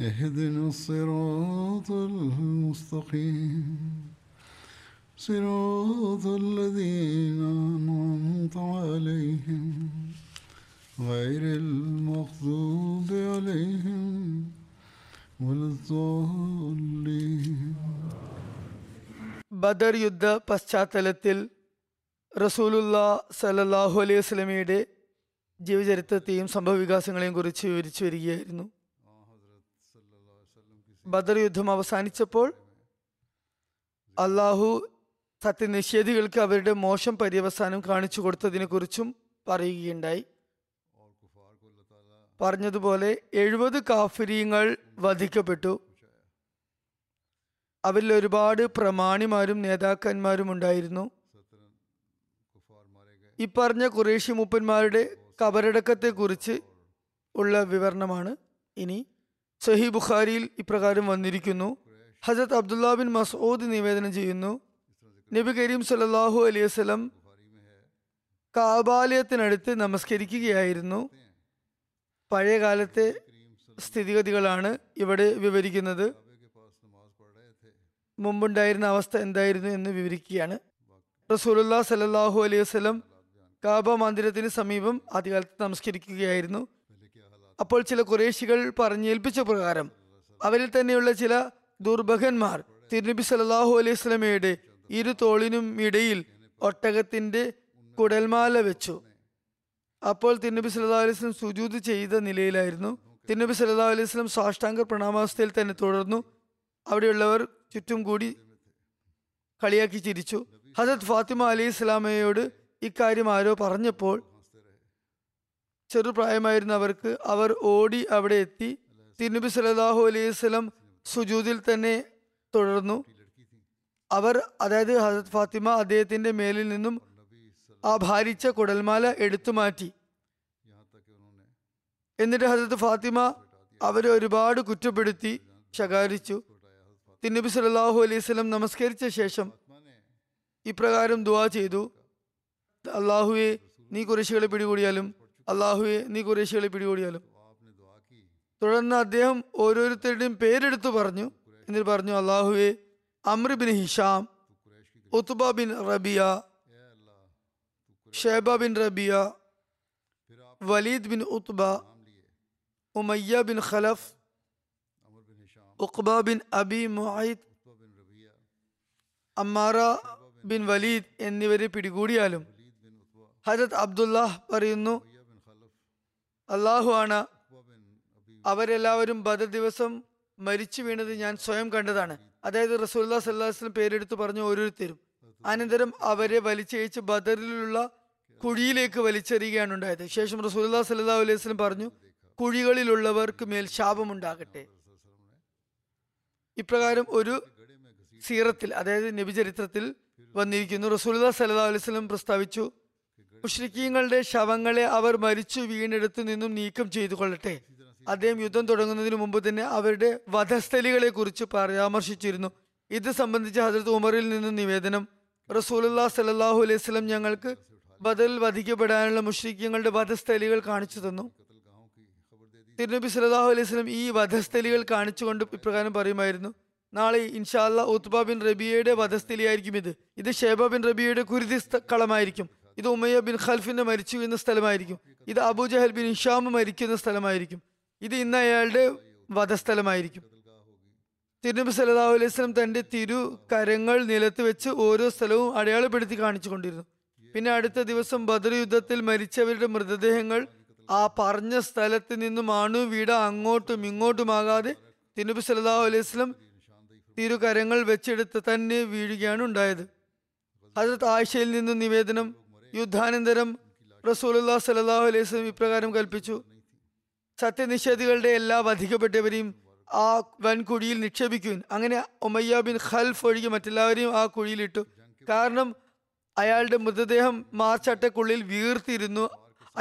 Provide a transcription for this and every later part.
اهدنا الصراط المستقيم صراط الذين أنعمت عليهم غير المغضوب عليهم ولا الضالين ബദർ യുദ്ധ പശ്ചാത്തലത്തിൽ റസൂലുല്ല സലല്ലാഹു അലൈഹി വസ്ലമയുടെ ജീവചരിത്രത്തെയും സംഭവവികാസങ്ങളെയും കുറിച്ച് വിവരിച്ചു വരികയായിരുന്നു ബദർ യുദ്ധം അവസാനിച്ചപ്പോൾ അള്ളാഹു സത്യനിഷേധികൾക്ക് അവരുടെ മോശം പര്യവസാനം കാണിച്ചു കൊടുത്തതിനെ കുറിച്ചും പറയുകയുണ്ടായി. പറഞ്ഞതുപോലെ എഴുപത് കാഫരിയങ്ങൾ വധിക്കപ്പെട്ടു. അവരിൽ ഒരുപാട് പ്രമാണിമാരും നേതാക്കന്മാരും ഉണ്ടായിരുന്നു. ഈ പറഞ്ഞ കുറേശ്യ മൂപ്പന്മാരുടെ കബറടക്കത്തെക്കുറിച്ച് ഉള്ള വിവരണമാണ് ഇനി. സഹി ബുഖാരിയിൽ ഇപ്രകാരം വന്നിരിക്കുന്നു. ഹജത് അബ്ദുല്ല ബിൻ മസൂദ് നിവേദനം ചെയ്യുന്നു. നബി കരീം സല്ലല്ലാഹു അലൈഹി വസ്ലം കാബാലയത്തിനടുത്ത് നമസ്കരിക്കുകയായിരുന്നു. പഴയ കാലത്തെ സ്ഥിതിഗതികളാണ് ഇവിടെ വിവരിക്കുന്നത്. മുമ്പുണ്ടായിരുന്ന അവസ്ഥ എന്തായിരുന്നു എന്ന് വിവരിക്കുകയാണ്. റസൂലുല്ലാ സല്ലല്ലാഹു അലൈഹി വസ്ലം കാബ മന്ദിരത്തിന് സമീപം ആദ്യകാലത്ത് നമസ്കരിക്കുകയായിരുന്നു. അപ്പോൾ ചില കുറേശികൾ പറഞ്ഞേൽപ്പിച്ച പ്രകാരം അവരിൽ തന്നെയുള്ള ചില ദുർഭകന്മാർ തിരുനബി സലാഹു അലൈഹി സ്വലമയുടെ ഇരു തോളിനും ഇടയിൽ ഒട്ടകത്തിന്റെ കുടൽമാല വെച്ചു. അപ്പോൾ തിരുനബി സല്ലാ അലൈഹി വസല്ലം സുജൂദ് ചെയ്ത നിലയിലായിരുന്നു. തിരുനബി സല്ലാ അലൈഹി വസല്ലം സാഷ്ടാംഗ പ്രണാമാവസ്ഥയിൽ തന്നെ തുടർന്നു. അവിടെയുള്ളവർ ചുറ്റും കൂടി കളിയാക്കി ചിരിച്ചു. ഹസത് ഫാത്തിമ അലി ഇസ്ലാമയോട് ഇക്കാര്യം ആരോ പറഞ്ഞപ്പോൾ ചെറുപ്രായമായിരുന്ന അവർക്ക് അവർ ഓടി അവിടെ എത്തി. തിരുനബി സലാഹു അലൈഹി സ്വലം സുജൂദിൽ തന്നെ തുടർന്നു. അവർ അതായത് ഹസരത് ഫാത്തിമ അദ്ദേഹത്തിന്റെ മേലിൽ നിന്നും ആ ഭാരിച്ച കുടൽമാല എടുത്തു മാറ്റി. എന്നിട്ട് ഹസരത്ത് ഫാത്തിമ അവരെ ഒരുപാട് കുറ്റപ്പെടുത്തി ശകാരിച്ചു. തിന്നബി സല്ലല്ലാഹു അലൈഹി സ്വലം നമസ്കരിച്ച ശേഷം ഇപ്രകാരം ദുവാ ചെയ്തു. അള്ളാഹുവെ നീ കുറേശികളെ പിടികൂടിയാലും അള്ളാഹുവെ നീ കുറേശികളെ പിടികൂടിയാലും? തുടർന്ന് അദ്ദേഹം ഓരോരുത്തരുടെയും പേരെടുത്ത് പറഞ്ഞു. എന്നിട്ട് പറഞ്ഞു അള്ളാഹുവെ Amr bin Hisham Utba bin Rabia Shaiba bin Rabia Walid bin Utba Umayya bin Khalaf Uqba bin Abi Muait Ammara bin Walid എന്നിവരെ പിടികൂടിയാലും. ഹജത് അബ്ദുല്ലാഹ് പറയുന്നു അള്ളാഹു ആണ് അവരെല്ലാവരും ബദർ ദിവസം മരിച്ചു വീണത് ഞാൻ സ്വയം കണ്ടതാണ്. അതായത് റസൂല്ലാ സല്ലാസ്ലം പേരെടുത്ത് പറഞ്ഞു ഓരോരുത്തരും. അനന്തരം അവരെ വലിച്ചയച്ച് ബദറിലുള്ള കുഴിയിലേക്ക് വലിച്ചെറിയുകയാണ് ഉണ്ടായത്. ശേഷം റസൂല്ലാ സല്ലാ അലൈഹി പറഞ്ഞു കുഴികളിലുള്ളവർക്ക് മേൽ ശാപമുണ്ടാകട്ടെ ഇപ്രകാരം ഒരു സീറത്തിൽ അതായത് നബിചരിത്രത്തിൽ വന്നിരിക്കുന്നു. റസൂല്ലാ സല്ലാ അലൈഹി പ്രസ്താവിച്ചു മുഷ്രിക്കീങ്ങളുടെ ശവങ്ങളെ അവർ മരിച്ചു വീണെടുത്തു നിന്നും നീക്കം ചെയ്തു കൊള്ളട്ടെ അദ്ദേഹം യുദ്ധം തുടങ്ങുന്നതിന് മുമ്പ് തന്നെ അവരുടെ വധസ്ഥലികളെ കുറിച്ച് പരാമർശിച്ചിരുന്നു. ഇത് സംബന്ധിച്ച് ഹജരത് ഉമറിൽ നിന്ന് നിവേദനം റസൂലുല്ലാ സലല്ലാഹു അലൈഹി സ്വലം ഞങ്ങൾക്ക് ബദലിൽ വധിക്കപ്പെടാനുള്ള മുഷ്രിക്കങ്ങളുടെ വധസ്ഥലികൾ കാണിച്ചു തന്നു. തിരുനബി സലാഹു അലൈഹി സ്വലം ഈ വധസ്ഥലികൾ കാണിച്ചുകൊണ്ട് ഇപ്രകാരം പറയുമായിരുന്നു നാളെ ഇൻഷാല്ല ഉത്ബ ബിൻ റബിയയുടെ വധസ്ഥലിയായിരിക്കും ഇത്. ഇത് ഷേബ ബിൻ റബിയയുടെ കുരുതി കളമായിരിക്കും. ഇത് ഉമയ്യ ബിൻ ഖൽഫിന്റെ മരിച്ചു വീഴുന്ന സ്ഥലമായിരിക്കും. ഇത് അബൂജഹൽ ബിൻ ഇഷാം മരിക്കുന്ന സ്ഥലമായിരിക്കും. ഇത് ഇന്ന് അയാളുടെ വധസ്ഥലമായിരിക്കും. തിരുനബി സല്ലല്ലാഹു അലൈഹി വസല്ലം തന്റെ തിരു കരങ്ങൾ നിലത്ത് വെച്ച് ഓരോ സ്ഥലവും അടയാളപ്പെടുത്തി കാണിച്ചു കൊണ്ടിരുന്നു. പിന്നെ അടുത്ത ദിവസം ബദർ യുദ്ധത്തിൽ മരിച്ചവരുടെ മൃതദേഹങ്ങൾ ആ പറഞ്ഞ സ്ഥലത്ത് നിന്നും ആണു വീട അങ്ങോട്ടും ഇങ്ങോട്ടുമാകാതെ തിരുനബി വസല്ലം തിരു കരങ്ങൾ വെച്ചെടുത്ത് തന്നെ വീഴുകയാണ് ഉണ്ടായത്. ഹജരത് ആയിഷയിൽ നിന്നും നിവേദനം യുദ്ധാനന്തരം റസൂലുല്ലാ സല്ലല്ലാഹു അലൈഹി ഇപ്രകാരം കൽപ്പിച്ചു. സത്യനിഷേധികളുടെ എല്ലാ വധിക്കപ്പെട്ടവരെയും ആ വൻകുഴിയിൽ നിക്ഷേപിക്കുവിൻ. അങ്ങനെ ഒമയ്യ ബിൻ ഖൽഫ് ഒഴികെ മറ്റെല്ലാവരെയും ആ കുഴിയിലിട്ടു. കാരണം അയാളുടെ മൃതദേഹം മാർച്ചട്ടക്കുള്ളിൽ വീർത്തിരുന്നു.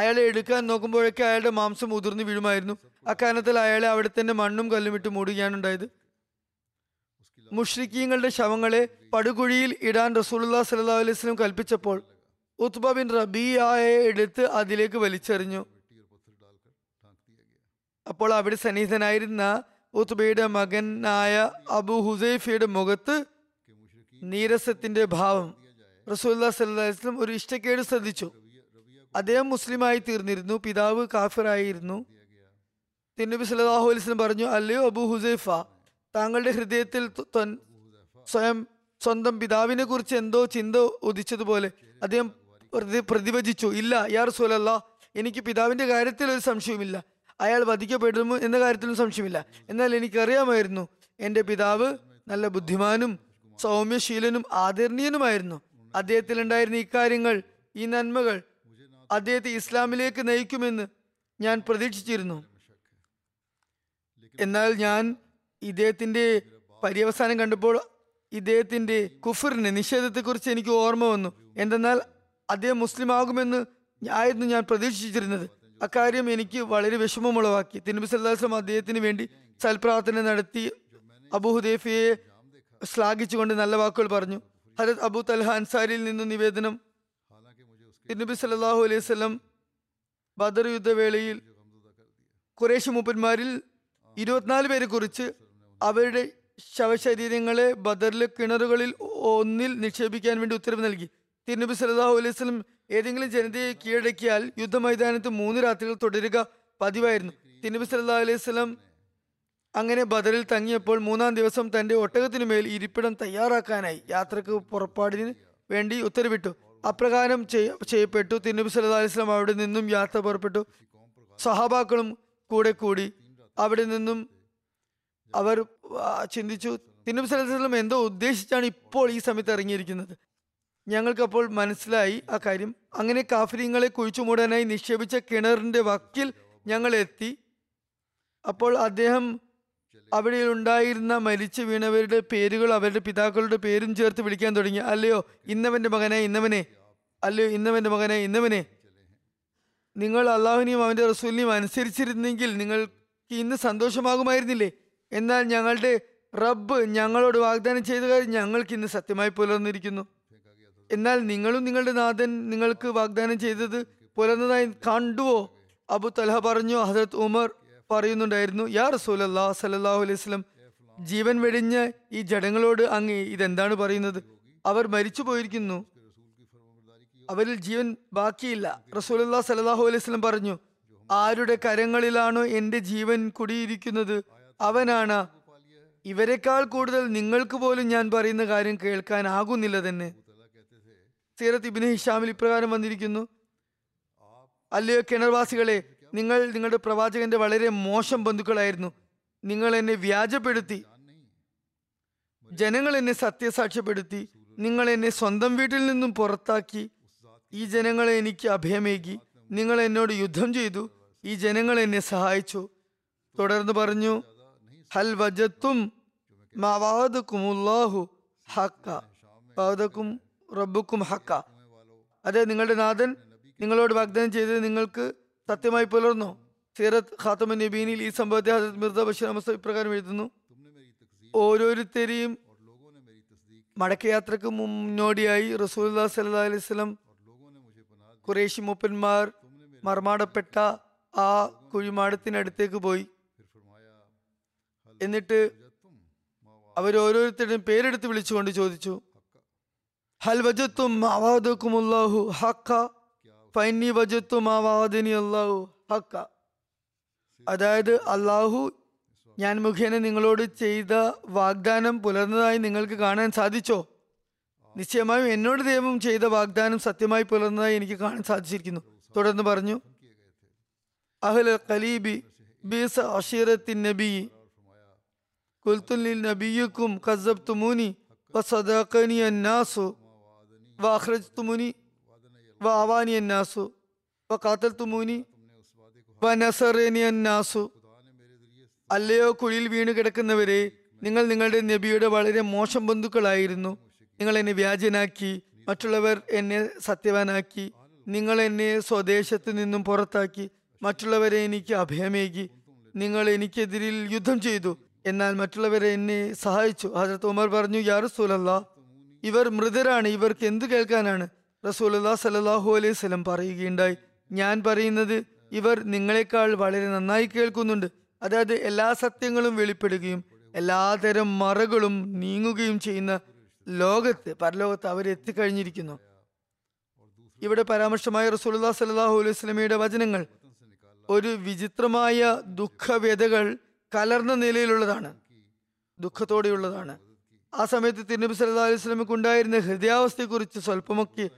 അയാളെ എടുക്കാൻ നോക്കുമ്പോഴൊക്കെ അയാളുടെ മാംസം ഉതിർന്നു വീഴുമായിരുന്നു. അക്കാരണത്തിൽ അയാളെ അവിടെ തന്നെ മണ്ണും കല്ലും ഇട്ട് മൂടുകയാണ് ഉണ്ടായത് മുഷ്രിക്കീങ്ങളുടെ ശവങ്ങളെ പടുകുഴിയിൽ ഇടാൻ റസൂലുല്ലാ സല്ലല്ലാഹു അലൈഹി വസല്ലം കൽപ്പിച്ചപ്പോൾ ഉത്ബ ബിൻ റബിയായെ എടുത്ത് അതിലേക്ക് വലിച്ചെറിഞ്ഞു. അപ്പോൾ അവിടെ സന്നിഹിതനായിരുന്ന ഉത്ബയുടെ മകനായ അബു ഹുസൈഫയുടെ മുഖത്ത് നീരസത്തിന്റെ ഭാവം. റസൂല്ലാ വസല്ലം ഒരു ഇഷ്ടക്കേട് ശ്രദ്ധിച്ചു. അദ്ദേഹം മുസ്ലിമായി തീർന്നിരുന്നു പിതാവ് കാഫിറായിരുന്നു. തിന്നബി സല്ലാഹു അലൈഹി വസല്ലം പറഞ്ഞു അല്ലയോ അബു ഹുസൈഫ താങ്കളുടെ ഹൃദയത്തിൽ സ്വയം സ്വന്തം പിതാവിനെ കുറിച്ച് എന്തോ ചിന്ത ഉദിച്ചതുപോലെ അദ്ദേഹം പ്രതി- പ്രതിവചിച്ചു. ഇല്ല യാ റസൂലല്ല എനിക്ക് പിതാവിന്റെ കാര്യത്തിൽ ഒരു സംശയവുമില്ല. അയാൾ വധിക്കപ്പെടുന്നു എന്ന കാര്യത്തിലും സംശയമില്ല. എന്നാൽ എനിക്കറിയാമായിരുന്നു എന്റെ പിതാവ് നല്ല ബുദ്ധിമാനും സൗമ്യശീലനും ആദരണീയനുമായിരുന്നു. അദ്ദേഹത്തിലുണ്ടായിരുന്ന ഇക്കാര്യങ്ങൾ ഈ നന്മകൾ അദ്ദേഹത്തെ ഇസ്ലാമിലേക്ക് നയിക്കുമെന്ന് ഞാൻ പ്രതീക്ഷിച്ചിരുന്നു. എന്നാൽ ഞാൻ ഇദ്ദേഹത്തിന്റെ പര്യവസാനം കണ്ടപ്പോൾ ഇദ്ദേഹത്തിന്റെ കുഫറിന് നിഷേധത്തെക്കുറിച്ച് എനിക്ക് ഓർമ്മ വന്നു. എന്തെന്നാൽ അദ്ദേഹം മുസ്ലിം ആകുമെന്ന് ആയിരുന്നു ഞാൻ പ്രതീക്ഷിച്ചിരുന്നത്. അക്കാര്യം എനിക്ക് വളരെ വിഷമമുളവാക്കി. തിരുമ്പി സല്ലാസ്ലം അദ്ദേഹത്തിന് വേണ്ടി സൽപ്രാർത്ഥന നടത്തി അബൂ ഹുദേഫിയെ ശ്ലാഘിച്ചുകൊണ്ട് നല്ല വാക്കുകൾ പറഞ്ഞു. ഹരത് അബു തൽഹ അൻസാരിയിൽ നിന്ന് നിവേദനം. തിരുനബി സല്ലാഹു അലൈഹി സ്വലം ബദർ യുദ്ധവേളയിൽ കുറേശ് മൂപ്പന്മാരിൽ ഇരുപത്തിനാല് പേരെ കുറിച്ച് അവരുടെ ശവശരീരങ്ങളെ ബദറിലെ കിണറുകളിൽ ഒന്നിൽ നിക്ഷേപിക്കാൻ വേണ്ടി ഉത്തരവ് നൽകി. തിരുനബി സലാഹു അലൈഹി സ്വലം ഏതെങ്കിലും ജനതയെ കീഴടക്കിയാൽ യുദ്ധമൈതാനത്ത് മൂന്ന് രാത്രികൾ തുടരുക പതിവായിരുന്നു. തിരുനബി സലാഹു അലൈഹി സ്വലം അങ്ങനെ ബദറിൽ തങ്ങിയപ്പോൾ മൂന്നാം ദിവസം തന്റെ ഒട്ടകത്തിനു മേൽ ഇരിപ്പിടം തയ്യാറാക്കാനായി യാത്രയ്ക്ക് പുറപ്പാടിന് വേണ്ടി ഉത്തരവിട്ടു. അപ്രകാരം ചെയ്യപ്പെട്ടു. തിരുനബി സല്ലു അലൈഹി വസല്ലം അവിടെ നിന്നും യാത്ര പുറപ്പെട്ടു. സഹാബാക്കളും കൂടെ കൂടി അവിടെ നിന്നും അവർ ചിന്തിച്ചു. തിരുനബി സല്ലു വസല്ലം എന്തോ ഉദ്ദേശിച്ചാണ് ഇപ്പോൾ ഈ സമയത്ത് ഇറങ്ങിയിരിക്കുന്നത്. ഞങ്ങൾക്കപ്പോൾ മനസ്സിലായി ആ കാര്യം. അങ്ങനെ കാഫര്യങ്ങളെ കുഴിച്ചു മൂടാനായി നിക്ഷേപിച്ച കിണറിന്റെ വക്കിൽ ഞങ്ങൾ എത്തി. അപ്പോൾ അദ്ദേഹം അവിടെ ഉണ്ടായിരുന്ന മരിച്ചു വീണവരുടെ പേരുകൾ അവരുടെ പിതാക്കളുടെ പേരും ചേർത്ത് വിളിക്കാൻ തുടങ്ങി. അല്ലയോ ഇന്നവന്റെ മകനെ ഇന്നവനെ. അല്ലയോ ഇന്നവന്റെ മകനെ ഇന്നവനെ. നിങ്ങൾ അള്ളാഹുവിനെയും അവന്റെ റസൂലിനെയും അനുസരിച്ചിരുന്നെങ്കിൽ നിങ്ങൾക്ക് ഇന്ന് സന്തോഷമാകുമായിരുന്നില്ലേ? എന്നാൽ ഞങ്ങളുടെ റബ്ബ് ഞങ്ങളോട് വാഗ്ദാനം ചെയ്ത കാര്യം ഞങ്ങൾക്ക് ഇന്ന് സത്യമായി പുലർന്നിരിക്കുന്നു. എന്നാൽ നിങ്ങളും നിങ്ങളുടെ നാഥൻ നിങ്ങൾക്ക് വാഗ്ദാനം ചെയ്തത് പുലർന്നതായി കണ്ടുവോ? അബു തലഹ പറഞ്ഞു ഹസരത് ഉമർ പറയുന്നുണ്ടായിരുന്നു യാ റസൂൽ അല്ലാഹ് സല്ലാഹു അലൈഹി സ്വലം ജീവൻ വെടിഞ്ഞ ഈ ജഡങ്ങളോട് അങ്ങ് ഇതെന്താണ് പറയുന്നത്? അവർ മരിച്ചു പോയിരിക്കുന്നു. അവരിൽ ജീവൻ ബാക്കിയില്ല. റസൂലുല്ലാ സലല്ലാഹു അലൈഹി സ്വലം പറഞ്ഞു ആരുടെ കരങ്ങളിലാണോ എന്റെ ജീവൻ കുടിയിരിക്കുന്നത്? അവനാണ്. ഇവരെക്കാൾ കൂടുതൽ നിങ്ങൾക്ക് പോലും ഞാൻ പറയുന്ന കാര്യം കേൾക്കാനാകുന്നില്ല തന്നെ. സീറത്ത് ഇബിന് ഹിഷാമിൽ ഇപ്രകാരം വന്നിരിക്കുന്നു. അല്ലയോ കിണർവാസികളെ നിങ്ങൾ നിങ്ങളുടെ പ്രവാചകന്റെ വളരെ മോശം ബന്ധുക്കളായിരുന്നു. നിങ്ങൾ എന്നെ വ്യാജപ്പെടുത്തി. ജനങ്ങൾ എന്നെ സത്യസാക്ഷ്യപ്പെടുത്തി. നിങ്ങൾ എന്നെ സ്വന്തം വീട്ടിൽ നിന്നും പുറത്താക്കി. ഈ ജനങ്ങളെ എനിക്ക് അഭയമേകി. നിങ്ങൾ എന്നോട് യുദ്ധം ചെയ്തു. ഈ ജനങ്ങൾ എന്നെ സഹായിച്ചു. തുടർന്ന് പറഞ്ഞു ഹൽ വജത്തും ഹക്ക റബ്ബുക്കും ഹക്ക. അതെ നിങ്ങളുടെ നാഥൻ നിങ്ങളോട് വാഗ്ദാനം ചെയ്തത് നിങ്ങൾക്ക് സത്യമായി പുലർന്നു. സീറത്ത് ഖാത്തമ നബീനിൽ ഈ സംഭവത്തെ ഹസരത് മിർദ ബഷീർ അഹമ്മദ് ഇപ്രകാരം എഴുതുന്നു. ഓരോരുത്തരെയും മടക്കയാത്രക്ക് മുന്നോടിയായി റസൂൽ സല്ലാ അലൈഹി കുറേശി മൂപ്പന്മാർ മർമാടപ്പെട്ട ആ കുഴിമാടത്തിനടുത്തേക്ക് പോയി. എന്നിട്ട് അവരോരോരുത്തരുടെയും പേരെടുത്ത് വിളിച്ചുകൊണ്ട് ചോദിച്ചു ഹൽ വജത്തും അവാദക്കുമുല്ലാഹു ഹക്ക. ഫൈനി വജത്തും അവാദിനി അല്ലാഹു ഹക്ക. അതായത് അള്ളാഹു ഞാൻ മുഖേന നിങ്ങളോട് ചെയ്ത വാഗ്ദാനം പുലർന്നതായി നിങ്ങൾക്ക് കാണാൻ സാധിച്ചോ? നിശ്ചയമായും എന്നോട് ദൈവം ചെയ്ത വാഗ്ദാനം സത്യമായി പുലർന്നതായി എനിക്ക് കാണാൻ സാധിച്ചിരിക്കുന്നു. തുടർന്ന് പറഞ്ഞു. അഹ്ല ഖലീബി ബീസ അഷീറത്തിൻ നബി. കുൽത്തുലിൽ നബിയുക്കും കസബ്തുമൂനി വസദഖനി അന്നാസു അന്നാസു വഖാതൽതുമൂനി വനസറനി അന്നാസു അല്ലയോ കുഴിയിൽ വീണ് കിടക്കുന്നവരെ നിങ്ങൾ നിങ്ങളുടെ നബിയുടെ വളരെ മോശം ബന്ധുക്കളായിരുന്നു. നിങ്ങൾ എന്നെ വ്യാജനാക്കി മറ്റുള്ളവർ എന്നെ സത്യവാനാക്കി നിങ്ങൾ എന്നെ സ്വദേശത്ത് നിന്നും പുറത്താക്കി മറ്റുള്ളവരെ എനിക്ക് അഭയമേകി നിങ്ങൾ എനിക്കെതിരിൽ യുദ്ധം ചെയ്തു എന്നാൽ മറ്റുള്ളവരെ എന്നെ സഹായിച്ചു. ഹജരത്ത് ഉമർ പറഞ്ഞു യാ ഇവർ മൃതരാണ്. ഇവർക്ക് എന്ത് കേൾക്കാനാണ്? റസൂലല്ലാ സലാഹു അലൈഹി സ്വലം പറയുകയുണ്ടായി. ഞാൻ പറയുന്നത് ഇവർ നിങ്ങളെക്കാൾ വളരെ നന്നായി കേൾക്കുന്നുണ്ട്. അതായത് എല്ലാ സത്യങ്ങളും വെളിപ്പെടുകയും എല്ലാതരം മറകളും നീങ്ങുകയും ചെയ്യുന്ന ലോകത്ത് പരലോകത്ത് അവർ എത്തിക്കഴിഞ്ഞിരിക്കുന്നു ഇവിടെ പരാമർശമായ റസൂലുല്ലാ സലാഹു അലൈഹി സ്വലമയുടെ വചനങ്ങൾ ഒരു വിചിത്രമായ ദുഃഖവ്യതകൾ കലർന്ന നിലയിലുള്ളതാണ്. ദുഃഖത്തോടെയുള്ളതാണ്. ആ സമയത്ത് തിരുനബി സല്ലാ അലൈഹി സ്വലമിക്ക് ഉണ്ടായിരുന്ന ഹൃദയാവസ്ഥയെക്കുറിച്ച് സ്വല്പമൊക്കെ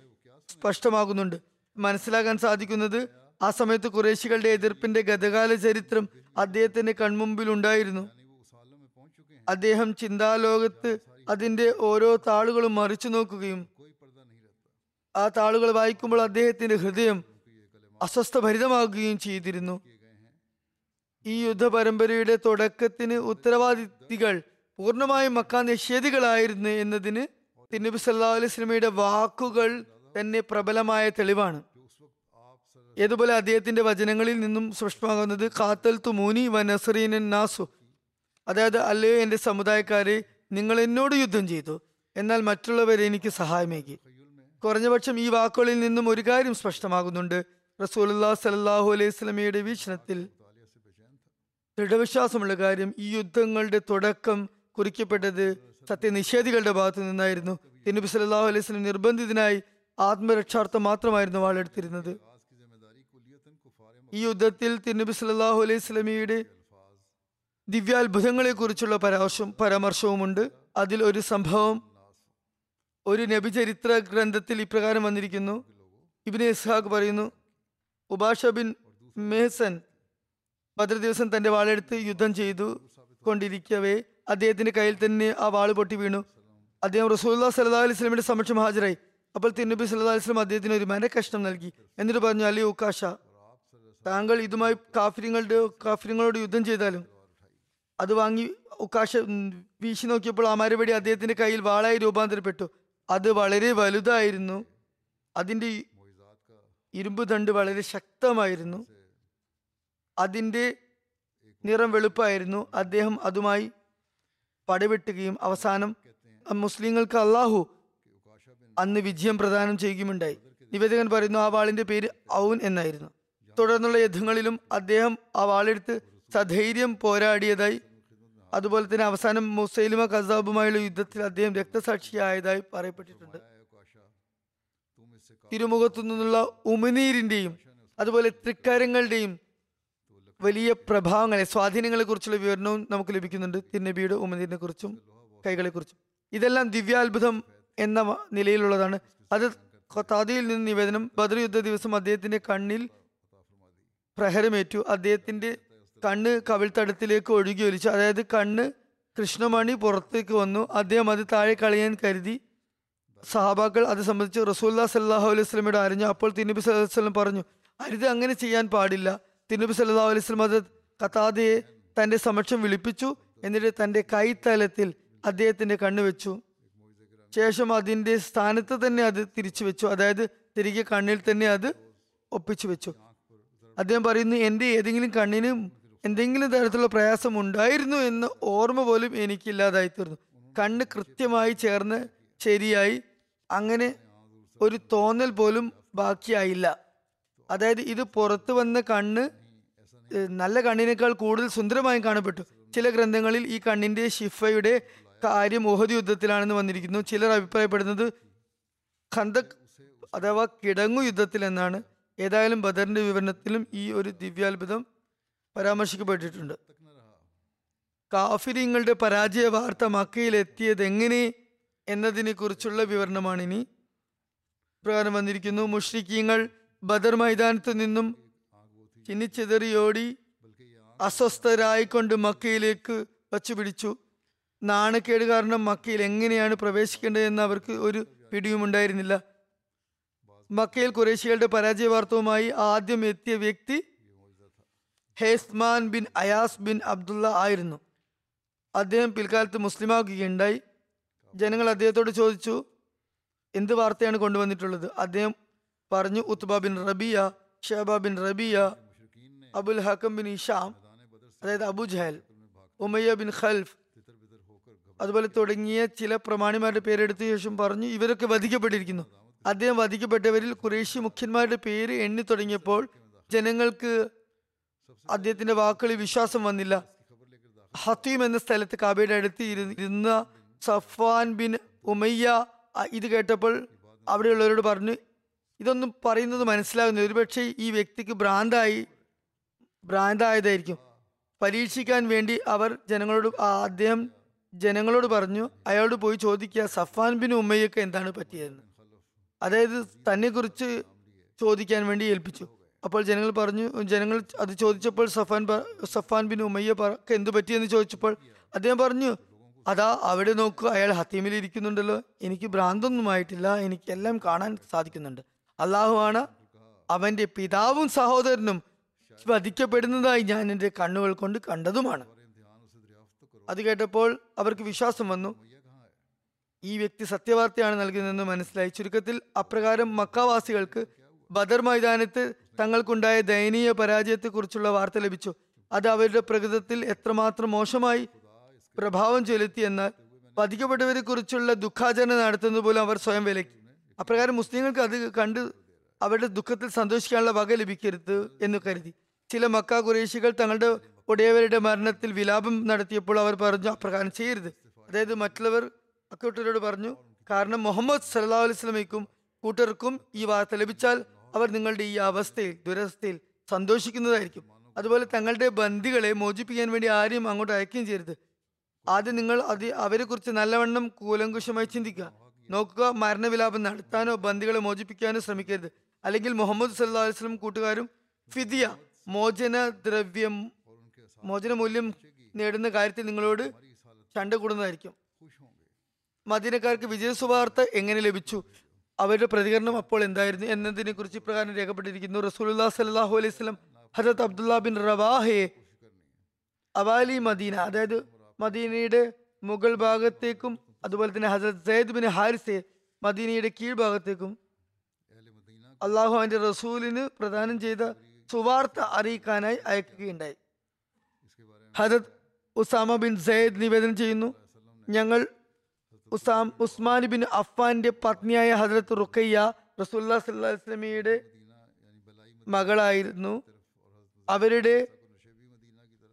സ്പഷ്ടമാകുന്നുണ്ട്. മനസ്സിലാക്കാൻ സാധിക്കുന്നത് ആ സമയത്ത് കുറേശികളുടെ എതിർപ്പിന്റെ ഗതകാല ചരിത്രം അദ്ദേഹത്തിന്റെ കൺമുമ്പിൽ ഉണ്ടായിരുന്നു. അദ്ദേഹം ചിന്താലോകത്ത് അതിന്റെ ഓരോ താളുകളും മറിച്ചു നോക്കുകയും ആ താളുകൾ വായിക്കുമ്പോൾ അദ്ദേഹത്തിന്റെ ഹൃദയം അസ്വസ്ഥഭരിതമാകുകയും ചെയ്തിരുന്നു. ഈ യുദ്ധ പരമ്പരയുടെ തുടക്കത്തിന് ഉത്തരവാദിത്തികൾ പൂർണമായും മക്ക നിഷേധികളായിരുന്നു എന്നതിന് തിരുനബി സല്ലാ അലൈഹി സ്വലമയുടെ വാക്കുകൾ തന്നെ പ്രബലമായ തെളിവാണ്. ഏതുപോലെ അദ്ദേഹത്തിന്റെ വചനങ്ങളിൽ നിന്നും സ്പഷ്ടമാകുന്നത് കാത്തൽ തുമൂനി വ നസറീനൻ നാസു. അതായത് അല്ലയോ എന്റെ സമുദായക്കാരെ നിങ്ങൾ എന്നോട് യുദ്ധം ചെയ്തു എന്നാൽ മറ്റുള്ളവരെ എനിക്ക് സഹായമേകി. കുറഞ്ഞപക്ഷം ഈ വാക്കുകളിൽ നിന്നും ഒരു കാര്യം സ്പഷ്ടമാകുന്നുണ്ട്. റസൂലുല്ലാ സലാഹു അലൈഹി സ്വലമിയുടെ വീക്ഷണത്തിൽ ദൃഢവിശ്വാസമുള്ള കാര്യം ഈ യുദ്ധങ്ങളുടെ തുടക്കം കുറിക്കപ്പെട്ടത് സത്യനിഷേധികളുടെ ഭാഗത്തു നിന്നായിരുന്നു. തിരുനബി സല്ലാഹു അലൈഹി സ്വലം നിർബന്ധിതനായി ആത്മരക്ഷാർത്ഥം മാത്രമായിരുന്നു വാളെടുത്തിരുന്നത്. ഈ യുദ്ധത്തിൽ തിരുനബി സല്ലാഹു അലൈഹി സ്വലമിയുടെ ദിവ്യാത്ഭുതങ്ങളെ കുറിച്ചുള്ള പരാമർശം പരാമർശവുമുണ്ട്. അതിൽ ഒരു സംഭവം ഒരു നബിചരിത്ര ഗ്രന്ഥത്തിൽ ഇപ്രകാരം വന്നിരിക്കുന്നു. ഇബിന് ഇസ്ഹാഖ് പറയുന്നു ഉബാഷ ബിൻ മെഹസൻ ബദർ ദിവസം തന്റെ വാളെടുത്ത് യുദ്ധം ചെയ്തു കൊണ്ടിരിക്കവേ അദ്ദേഹത്തിന്റെ കയ്യിൽ തന്നെ ആ വാൾ പൊട്ടി വീണു. അദ്ദേഹം റസൂല്ലാ സല്ലാ അലൈഹി സ്വലമിന്റെ സമക്ഷം ഹാജരായി. അപ്പോൾ തിരുനബി സല്ലാ അലൈഹി സ്വലം അദ്ദേഹത്തിന് ഒരു മര കഷ്ണം നൽകി. എന്നിട്ട് പറഞ്ഞു അലി ഉക്കാഷ താങ്കൾ ഇതുമായി കാഫര്യങ്ങളുടെ കാഫര്യങ്ങളോട് യുദ്ധം ചെയ്താലും അത് വാങ്ങി ഉക്കാശ വീശി നോക്കിയപ്പോൾ ആ മരപടി അദ്ദേഹത്തിന്റെ കയ്യിൽ വാളായി രൂപാന്തരപ്പെട്ടു. അത് വളരെ വലുതായിരുന്നു. അതിന്റെ ഈ ഇരുമ്പ് ദണ്ട് വളരെ ശക്തമായിരുന്നു. അതിന്റെ നിറം വെളുപ്പായിരുന്നു. അദ്ദേഹം അതുമായി പടവെട്ടുകയും അവസാനം മുസ്ലിങ്ങൾക്ക് അള്ളാഹു അന്ന് വിജയം പ്രദാനം ചെയ്യുകയുമുണ്ടായി. നിവേദകൻ പറയുന്നു ആ വാളിന്റെ പേര് ഔൻ എന്നായിരുന്നു. തുടർന്നുള്ള യുദ്ധങ്ങളിലും അദ്ദേഹം ആ വാളെടുത്ത് സധൈര്യം പോരാടിയതായി അതുപോലെ തന്നെ അവസാനം മുസൈലിമ കസാബുമായുള്ള യുദ്ധത്തിൽ അദ്ദേഹം രക്തസാക്ഷിയായതായി പറയപ്പെട്ടിട്ടുണ്ട്. തിരുമുഖത്തു നിന്നുള്ള ഉമിനീരിന്റെയും അതുപോലെ തൃക്കരങ്ങളുടെയും വലിയ പ്രഭാവങ്ങളെ സ്വാധീനങ്ങളെ കുറിച്ചുള്ള വിവരണവും നമുക്ക് ലഭിക്കുന്നുണ്ട്. തിരുനബിയുടെ ഉമനീരിനെ കുറിച്ചും കൈകളെ കുറിച്ചും ഇതെല്ലാം ദിവ്യാത്ഭുതം എന്ന നിലയിലുള്ളതാണ്. അത് ഖത്താദിയിൽ നിന്ന് നിവേദനം ബദർ യുദ്ധ ദിവസം അദ്ദേഹത്തിന്റെ കണ്ണിൽ പ്രഹരമേറ്റു. അദ്ദേഹത്തിന്റെ കണ്ണ് കവിൾത്തടത്തിലേക്ക് ഒഴുകി ഒലിച്ചു. അതായത് കണ്ണ് കൃഷ്ണമണി പുറത്തേക്ക് വന്നു. അദ്ദേഹം അത് താഴെ കളയാൻ കരുതി. സഹാബാക്കൾ അത് സംബന്ധിച്ച് റസൂല്ലാ സല്ലാഹു അലൈഹി സ്വലമയോട് അറിഞ്ഞു. അപ്പോൾ തിരുനബി സല്ലാഹു വസല്ലം പറഞ്ഞു അരുത് അങ്ങനെ ചെയ്യാൻ പാടില്ല. തിരുനബി സല്ലാ അലൈഹി വസല്ലം അത് തന്റെ സമക്ഷം വിളിപ്പിച്ചു. എന്നിട്ട് തന്റെ കൈത്തലത്തിൽ അദ്ദേഹത്തിന്റെ കണ്ണ് വെച്ചു. ശേഷം അതിന്റെ സ്ഥാനത്ത് തന്നെ അത് തിരിച്ചു വെച്ചു. അതായത് തിരികെ കണ്ണിൽ തന്നെ അത് ഒപ്പിച്ചു വെച്ചു. അദ്ദേഹം പറയുന്നു എന്റെ ഏതെങ്കിലും കണ്ണിന് എന്തെങ്കിലും തരത്തിലുള്ള പ്രയാസം ഉണ്ടായിരുന്നു എന്ന ഓർമ്മ പോലും എനിക്കില്ലാതായി തീർന്നു കണ്ണ് കൃത്യമായി ചേർന്ന് ശരിയായി. അങ്ങനെ ഒരു തോന്നൽ പോലും ബാക്കിയായില്ല. അതായത് ഇത് പുറത്തു വന്ന കണ്ണ് നല്ല കണ്ണിനേക്കാൾ കൂടുതൽ സുന്ദരമായി കാണപ്പെട്ടു. ചില ഗ്രന്ഥങ്ങളിൽ ഈ കണ്ണിന്റെ ഷിഫയുടെ കാര്യം ഓഹദ് യുദ്ധത്തിലാണെന്ന് വന്നിരിക്കുന്നു. ചിലർ അഭിപ്രായപ്പെടുന്നത് ഖന്തക് അഥവാ കിടങ്ങു യുദ്ധത്തിൽ എന്നാണ്. ഏതായാലും ബദറിന്റെ വിവരണത്തിലും ഈ ഒരു ദിവ്യാത്ഭുതം പരാമർശിക്കപ്പെട്ടിട്ടുണ്ട്. കാഫിരിങ്ങളുടെ പരാജയ വാർത്ത മക്കയിൽ എത്തിയത് എങ്ങനെ എന്നതിനെ കുറിച്ചുള്ള വിവരണമാണ് ഇനി പ്രകാരം വന്നിരിക്കുന്നു മുഷ്രിഖീങ്ങൾ ബദർ മൈതാനത്ത് നിന്നും ചിന്നിച്ചിതറിയോടി അസ്വസ്ഥരായിക്കൊണ്ട് മക്കയിലേക്ക് വച്ചു പിടിച്ചു നാണക്കേട് കാരണം മക്കയിൽ എങ്ങനെയാണ് പ്രവേശിക്കേണ്ടതെന്ന് അവർക്ക് ഒരു പിടിയുമുണ്ടായിരുന്നില്ല. മക്കയിൽ കുറേശികളുടെ പരാജയ വാർത്തവുമായി ആദ്യം എത്തിയ വ്യക്തി Haysman bin Ayas bin Abdullah ആയിരുന്നു. അദ്ദേഹം പിൽക്കാലത്ത് മുസ്ലിമാകുകയുണ്ടായി. ജനങ്ങൾ അദ്ദേഹത്തോട് ചോദിച്ചു എന്ത് വാർത്തയാണ് കൊണ്ടുവന്നിട്ടുള്ളത്? അദ്ദേഹം പറഞ്ഞു Utba bin Rabia Shaiba bin Rabia Abul Hakam bin Hisham അതായത് Abu Jahl Umayya bin Khalf അതുപോലെ തുടങ്ങിയ ചില പ്രമാണിമാരുടെ പേരെടുത്ത ശേഷം പറഞ്ഞു ഇവരൊക്കെ വധിക്കപ്പെട്ടിരിക്കുന്നു. അദ്ദേഹം വധിക്കപ്പെട്ടവരിൽ കുറേശ്യ മുഖ്യന്മാരുടെ പേര് എണ്ണി തുടങ്ങിയപ്പോൾ ജനങ്ങൾക്ക് അദ്ദേഹത്തിന്റെ വാക്കുകളിൽ വിശ്വാസം വന്നില്ല. ഹത്തീം എന്ന സ്ഥലത്ത് കാബയുടെ അടുത്ത് ഇരുന്ന സഫാൻ ബിൻ ഉമയ്യ ഇത് കേട്ടപ്പോൾ അവിടെയുള്ളവരോട് പറഞ്ഞു ഇതൊന്നും പറയുന്നത് മനസ്സിലാകുന്നില്ല ഒരുപക്ഷെ ഈ വ്യക്തിക്ക് ഭ്രാന്തായി ഭ്രാന്തായതായിരിക്കും. പരീക്ഷിക്കാൻ വേണ്ടി അവർ ജനങ്ങളോട് അദ്ദേഹം ജനങ്ങളോട് പറഞ്ഞു അയാളോട് പോയി ചോദിക്കുക സഫാൻ ബിൻ ഉമ്മയ്യൊക്കെ എന്താണ് പറ്റിയതെന്ന്. അതായത് തന്നെ കുറിച്ച് ചോദിക്കാൻ വേണ്ടി ഏൽപ്പിച്ചു. അപ്പോൾ ജനങ്ങൾ പറഞ്ഞു ജനങ്ങൾ അത് ചോദിച്ചപ്പോൾ സഫാൻ സഫാൻ ബിൻ ഉമ്മയ്യ എന്ത് പറ്റിയെന്ന് ചോദിച്ചപ്പോൾ അദ്ദേഹം പറഞ്ഞു അതാ അവിടെ നോക്കൂ അയാൾ ഹത്തീമിൽ ഇരിക്കുന്നുണ്ടല്ലോ. എനിക്ക് ഭ്രാന്തൊന്നും ആയിട്ടില്ല. എനിക്കെല്ലാം കാണാൻ സാധിക്കുന്നുണ്ട്. അള്ളാഹു ആണ് അവന്റെ പിതാവും സഹോദരനും വധിക്കപ്പെടുന്നതായി ഞാൻ എന്റെ കണ്ണുകൾ കൊണ്ട് കണ്ടതുമാണ്. അത് കേട്ടപ്പോൾ അവർക്ക് വിശ്വാസം വന്നു. ഈ വ്യക്തി സത്യവാർത്തയാണ് നൽകുന്നതെന്ന് മനസ്സിലായി. ചുരുക്കത്തിൽ അപ്രകാരം മക്കാവാസികൾക്ക് ബദർ മൈതാനത്ത് തങ്ങൾക്കുണ്ടായ ദയനീയ പരാജയത്തെക്കുറിച്ചുള്ള വാർത്ത ലഭിച്ചു. അത് അവരുടെ പ്രകൃതത്തിൽ എത്രമാത്രം മോശമായി പ്രഭാവം ചെലുത്തി എന്നാൽ വധിക്കപ്പെട്ടവരെ കുറിച്ചുള്ള ദുഃഖാചരണം നടത്തുന്നത് പോലും അവർ സ്വയം വിലക്കി. അപ്രകാരം മുസ്ലിങ്ങൾക്ക് അത് കണ്ട് അവരുടെ ദുഃഖത്തിൽ സന്തോഷിക്കാനുള്ള വക ലഭിക്കരുത് എന്ന് കരുതി. ചില മക്ക കുറേശികൾ തങ്ങളുടെ ഉടയവരുടെ മരണത്തിൽ വിലാപം നടത്തിയപ്പോൾ അവർ പറഞ്ഞു അപ്രകാരം ചെയ്യരുത്. അതായത് മറ്റുള്ളവർ അക്കൂട്ടരോട് പറഞ്ഞു കാരണം മുഹമ്മദ് സല്ലാ അലിസ്ലമിക്കും കൂട്ടർക്കും ഈ വാർത്ത ലഭിച്ചാൽ അവർ നിങ്ങളുടെ ഈ അവസ്ഥയിൽ ദുരവസ്ഥയിൽ സന്തോഷിക്കുന്നതായിരിക്കും. അതുപോലെ തങ്ങളുടെ ബന്ധികളെ മോചിപ്പിക്കാൻ വേണ്ടി ആരെയും അങ്ങോട്ട് അയക്കുകയും ചെയ്യരുത്. ആദ്യം നിങ്ങൾ അത് അവരെ കുറിച്ച് നല്ലവണ്ണം കൂലങ്കുശമായി ചിന്തിക്കുക. നോക്കുക മരണവിലാപം നടത്താനോ ബന്ധികളെ മോചിപ്പിക്കാനോ ശ്രമിക്കരുത്. അല്ലെങ്കിൽ മുഹമ്മദ് സല്ലാ അലിസ്ലം കൂട്ടുകാരും ഫിദിയ മോചന ദ്രവ്യം മോചന മൂല്യം നേടുന്ന കാര്യത്തിൽ നിങ്ങളോട് ചണ്ട കൂടുന്നതായിരിക്കും. മദീനക്കാർക്ക് വിജയസുവാർത്ത എങ്ങനെ ലഭിച്ചു? അവരുടെ പ്രതികരണം അപ്പോൾ എന്തായിരുന്നു? എന്നതിനെ കുറിച്ച് ഇപ്രകാരം രേഖപ്പെട്ടിരിക്കുന്നു. റസൂലുല്ലാ സലാഹു അലൈഹി സ്വലം ഹജത് Abdullah bin Rawaha Awali Madina അതായത് മദീനയുടെ മുഗൾ ഭാഗത്തേക്കും അതുപോലെ തന്നെ ഹസരത് സയ്യിദ് ബിൻ ഹാരിസെ മദീനയുടെ കീഴ്ഭാഗത്തേക്കും അള്ളാഹു അവന്റെ റസൂലിന് പ്രദാനം ചെയ്ത സുവാർത്ത അറിയിക്കാനായി അയക്കുകയുണ്ടായി. ഹജത് ഉസാമ ബിൻ സയ്യിദ് നിവേദനം ചെയ്യുന്നു. ഞങ്ങൾ ഉസാം ഉസ്മാൻ ബിൻ അഫ്ഫാന്റെ പത്നിയായ ഹജരത്ത് റുഖയ്യ റസൂല്ലാ വസല്ലമയുടെ മകളായിരുന്നു. അവരുടെ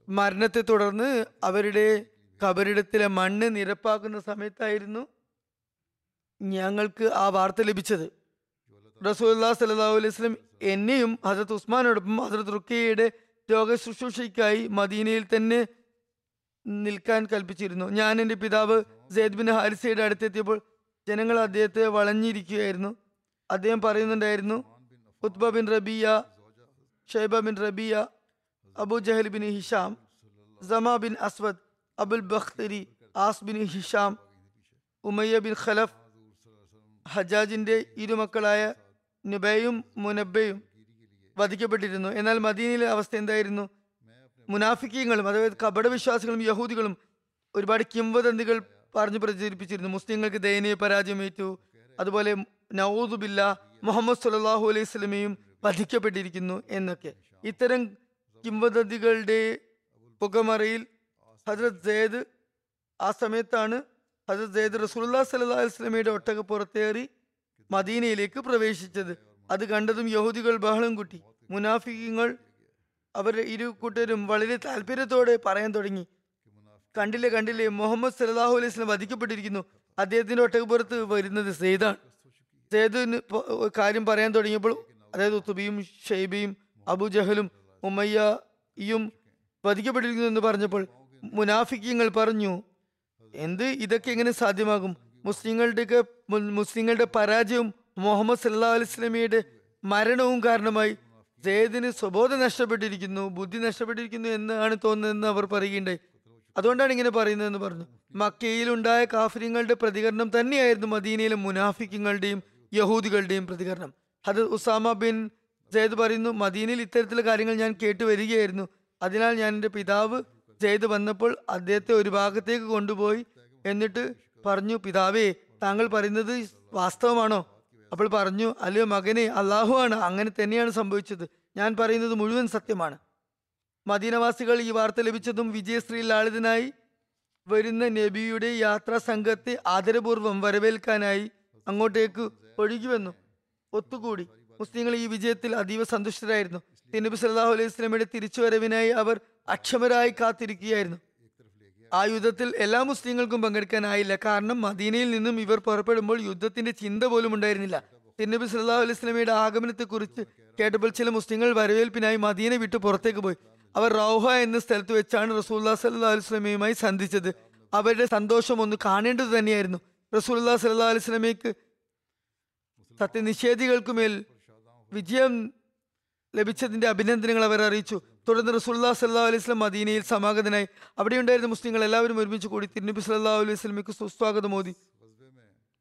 മരണത്തെ തുടർന്ന് അവരുടെ കബറിടത്തിലെ മണ്ണ് നിരപ്പാക്കുന്ന സമയത്തായിരുന്നു ഞങ്ങൾക്ക് ആ വാർത്ത ലഭിച്ചത്. റസൂല്ലാ സല്ലല്ലാഹു അലൈഹി വസല്ലം എന്നെയും ഹസരത്ത് ഉസ്മാനോടൊപ്പം ഹസരത്ത് രോഗ ശുശ്രൂഷയ്ക്കായി മദീനയിൽ തന്നെ നിൽക്കാൻ കൽപ്പിച്ചിരുന്നു. ഞാൻ എന്റെ പിതാവ് സെയ്ദ് ബിൻ ഹാരിസയുടെ അടുത്തെത്തിയപ്പോൾ ജനങ്ങൾ അദ്ദേഹത്തെ വളഞ്ഞിരിക്കുകയായിരുന്നു. അദ്ദേഹം പറയുന്നുണ്ടായിരുന്നു Utba bin Rabia Shaiba bin Rabia Abu Jahl bin Hisham Zama bin Aswad Abul Bakhtari As bin Hisham Umayya bin Khalaf ഹജാജിന്റെ ഇരുമക്കളായ നുബയും മുനബയും വധിക്കപ്പെട്ടിരുന്നു. എന്നാൽ മദീനയിലെ അവസ്ഥ എന്തായിരുന്നു? മുനാഫിക്കീങ്ങളും അതായത് കപട വിശ്വാസികളും യഹൂദികളും ഒരുപാട് കിംവദന്തികൾ പറഞ്ഞു പ്രചരിപ്പിച്ചിരുന്നു. മുസ്ലിങ്ങൾക്ക് ദയനീയ പരാജയമേറ്റു. അതുപോലെ നവൂദുബില്ല മുഹമ്മദ് സുല്ലാഹു അലൈഹി സ്വലമയും വധിക്കപ്പെട്ടിരിക്കുന്നു എന്നൊക്കെ. ഇത്തരം കിംവദന്തികളുടെ പുകമറയിൽ ഹജ്രത് സെയ്ദ് ആ സമയത്താണ് ഹജ്രത് സെയ്ദ് റസൂല്ലാ സല്ലാ അലൈഹി സ്വലമയുടെ ഒട്ടക പുറത്തേറി മദീനയിലേക്ക് പ്രവേശിച്ചത്. അത് കണ്ടതും യഹൂദികൾ ബഹളം കൂട്ടി. മുനാഫിക്കങ്ങൾ അവരുടെ ഇരു കൂട്ടരും വളരെ താല്പര്യത്തോടെ പറയാൻ തുടങ്ങി. കണ്ടില്ലേ കണ്ടില്ലേ മുഹമ്മദ് സലാഹു അലൈഹി സ്വലം വധിക്കപ്പെട്ടിരിക്കുന്നു. അദ്ദേഹത്തിന്റെ ഒട്ടകപ്പുറത്ത് വരുന്നത് സെയ്ദാണ്. സെയ്ദിന് കാര്യം പറയാൻ തുടങ്ങിയപ്പോൾ അതായത് ഉത്തുബിയും ഷെയ്ബിയും അബു ജഹലും ഉമ്മയ്യയും വധിക്കപ്പെട്ടിരിക്കുന്നു എന്ന് പറഞ്ഞപ്പോൾ മുനാഫിക്കങ്ങൾ പറഞ്ഞു എന്ത്? ഇതൊക്കെ എങ്ങനെ സാധ്യമാകും? മുസ്ലിങ്ങളുടെയൊക്കെ മു- മുസ്ലിങ്ങളുടെ പരാജയവും മുഹമ്മദ് സല്ലാ അലൈഹി സ്വലമിയുടെ മരണവും കാരണമായി ജയദിന് സ്വബോധം നഷ്ടപ്പെട്ടിരിക്കുന്നു ബുദ്ധി നഷ്ടപ്പെട്ടിരിക്കുന്നു എന്നാണ് തോന്നുന്നതെന്ന് അവർ പറയുകയുണ്ടായി. അതുകൊണ്ടാണ് ഇങ്ങനെ പറയുന്നതെന്ന് പറഞ്ഞു. മക്കയിലുണ്ടായ കാഫര്യങ്ങളുടെ പ്രതികരണം തന്നെയായിരുന്നു മദീനയിലെ മുനാഫിക്കുകളുടെയും യഹൂദികളുടെയും പ്രതികരണം. അത് ഉസാമ ബിൻ ജയ്ദ് പറയുന്നു മദീനയിൽ ഇത്തരത്തിലുള്ള കാര്യങ്ങൾ ഞാൻ കേട്ടു വരികയായിരുന്നു. അതിനാൽ ഞാൻ എന്റെ പിതാവ് ജയ്ദ് വന്നപ്പോൾ അദ്ദേഹത്തെ ഒരു ഭാഗത്തേക്ക് കൊണ്ടുപോയി എന്നിട്ട് പറഞ്ഞു പിതാവേ താങ്കൾ പറയുന്നത് വാസ്തവമാണോ? അപ്പോൾ പറഞ്ഞു അല്ലയോ മകനെ അള്ളാഹു ആണ് അങ്ങനെ തന്നെയാണ് സംഭവിച്ചത്. ഞാൻ പറയുന്നത് മുഴുവൻ സത്യമാണ്. മദീനവാസികൾ ഈ വാർത്ത ലഭിച്ചതും വിജയശ്രീ ലാളിതനായി വരുന്ന നബിയുടെ യാത്രാ സംഘത്തെ ആദരപൂർവം വരവേൽക്കാനായി അങ്ങോട്ടേക്ക് ഒഴുകിവന്നു ഒത്തുകൂടി. മുസ്ലിങ്ങൾ ഈ വിജയത്തിൽ അതീവ സന്തുഷ്ടരായിരുന്നു. തിരുനബി സല്ലാഹു അലൈഹി സ്വലമിയുടെ തിരിച്ചുവരവിനായി അവർ അക്ഷമരായി കാത്തിരിക്കുകയായിരുന്നു. ആ യുദ്ധത്തിൽ എല്ലാ മുസ്ലിങ്ങൾക്കും പങ്കെടുക്കാനായില്ല. കാരണം മദീനയിൽ നിന്നും ഇവർ പുറപ്പെടുമ്പോൾ യുദ്ധത്തിന്റെ ചിന്ത പോലും ഉണ്ടായിരുന്നില്ല. തിരുനബി സല്ലാ അലൈഹി ആഗമനത്തെ ആഗമനത്തെക്കുറിച്ച് കേട്ടപ്പോൾ ചില മുസ്ലിങ്ങൾ വരവേൽപ്പിനായി മദീന വിട്ട് പുറത്തേക്ക് പോയി. അവർ റൗഹ എന്ന സ്ഥലത്ത് വെച്ചാണ് റസൂല്ലാ സല്ലല്ലാഹു അലൈഹി സ്വലമയുമായി സന്ധിച്ചത്. അവരുടെ സന്തോഷം ഒന്ന് കാണേണ്ടത് തന്നെയായിരുന്നു. റസൂല്ലാ സല്ലല്ലാഹു അലൈഹി സ്വലമയ്ക്ക് സത്യനിഷേധികൾക്കുമേൽ വിജയം ലഭിച്ചതിന്റെ അഭിനന്ദനങ്ങൾ അവർ അറിയിച്ചു. തുടർന്ന് റസൂല്ലാ സല്ലാ അലൈഹി സ്വലം മദീനയിൽ സമാഗതനായി. അവിടെയുണ്ടായിരുന്ന മുസ്ലിങ്ങൾ എല്ലാവരും ഒരുമിച്ച് കൂടി തിരുനബി സല്ലാ അലൈഹി സ്വലമിക്ക് സുസ്വാഗതം ഓതി.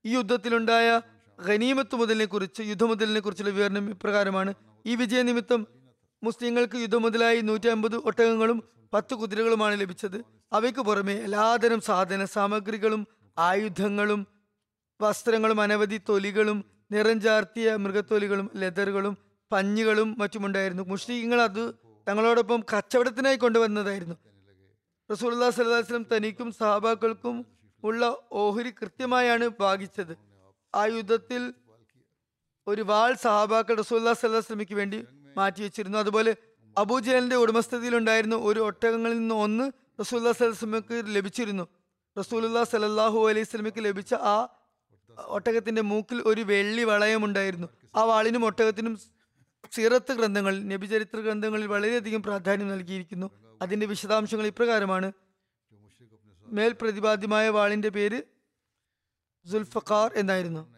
ഈ യുദ്ധത്തിലുണ്ടായ ഖനീമത്ത് മുതലിനെ കുറിച്ച് യുദ്ധമുതലിനെ കുറിച്ചുള്ള വിവരണം ഇപ്രകാരമാണ്. ഈ വിജയ നിമിത്തം മുസ്ലിങ്ങൾക്ക് യുദ്ധമുതലായി നൂറ്റി അമ്പത് ഒട്ടകങ്ങളും പത്ത് കുതിരകളുമാണ് ലഭിച്ചത്. അവയ്ക്ക് പുറമെ എല്ലാതരം സാധന സാമഗ്രികളും ആയുധങ്ങളും വസ്ത്രങ്ങളും അനവധി തൊലികളും നിറം ചാർത്തിയ മൃഗത്തൊലികളും ലെതറുകളും പഞ്ഞികളും മറ്റുമുണ്ടായിരുന്നു. മുസ്ലിങ്ങൾ അത് തങ്ങളോടൊപ്പം കച്ചവടത്തിനായി കൊണ്ടുവന്നതായിരുന്നു. റസൂല്ലാ സല്ലാസ്ലം തനിക്കും സഹാബാക്കൾക്കും ഉള്ള ഓഹരി കൃത്യമായാണ് ഭാഗിച്ചത്. ആ യുദ്ധത്തിൽ ഒരു വാൾ സഹാബാക്കൾ റസൂല്ലാ സല്ലാസ്ലമിക്ക് വേണ്ടി മാറ്റിവെച്ചിരുന്നു അതുപോലെ അബുജലിന്റെ ഉടമസ്ഥതയിൽ ഉണ്ടായിരുന്ന ഒരു ഒട്ടകങ്ങളിൽ നിന്ന് ഒന്ന് റസൂല്ലാ സല്ലാസ്ലമിക്ക് ലഭിച്ചിരുന്നു. റസൂലുല്ലാ സലല്ലാഹു അലൈഹി സ്വലമിക്ക് ലഭിച്ച ആ ഒട്ടകത്തിന്റെ മൂക്കിൽ ഒരു വെള്ളി വളയമുണ്ടായിരുന്നു ആ വാളിനും ഒട്ടകത്തിനും സീറത്ത് ഗ്രന്ഥങ്ങളിൽ നബിചരിത്ര ഗ്രന്ഥങ്ങളിൽ വളരെയധികം പ്രാധാന്യം നൽകിയിരിക്കുന്നു. അതിന്റെ വിശദാംശങ്ങൾ ഇപ്രകാരമാണ്. മേൽ പ്രതിപാദ്യമായ വാളിന്റെ പേര് സുൽഫഖാർ എന്നായിരുന്നു.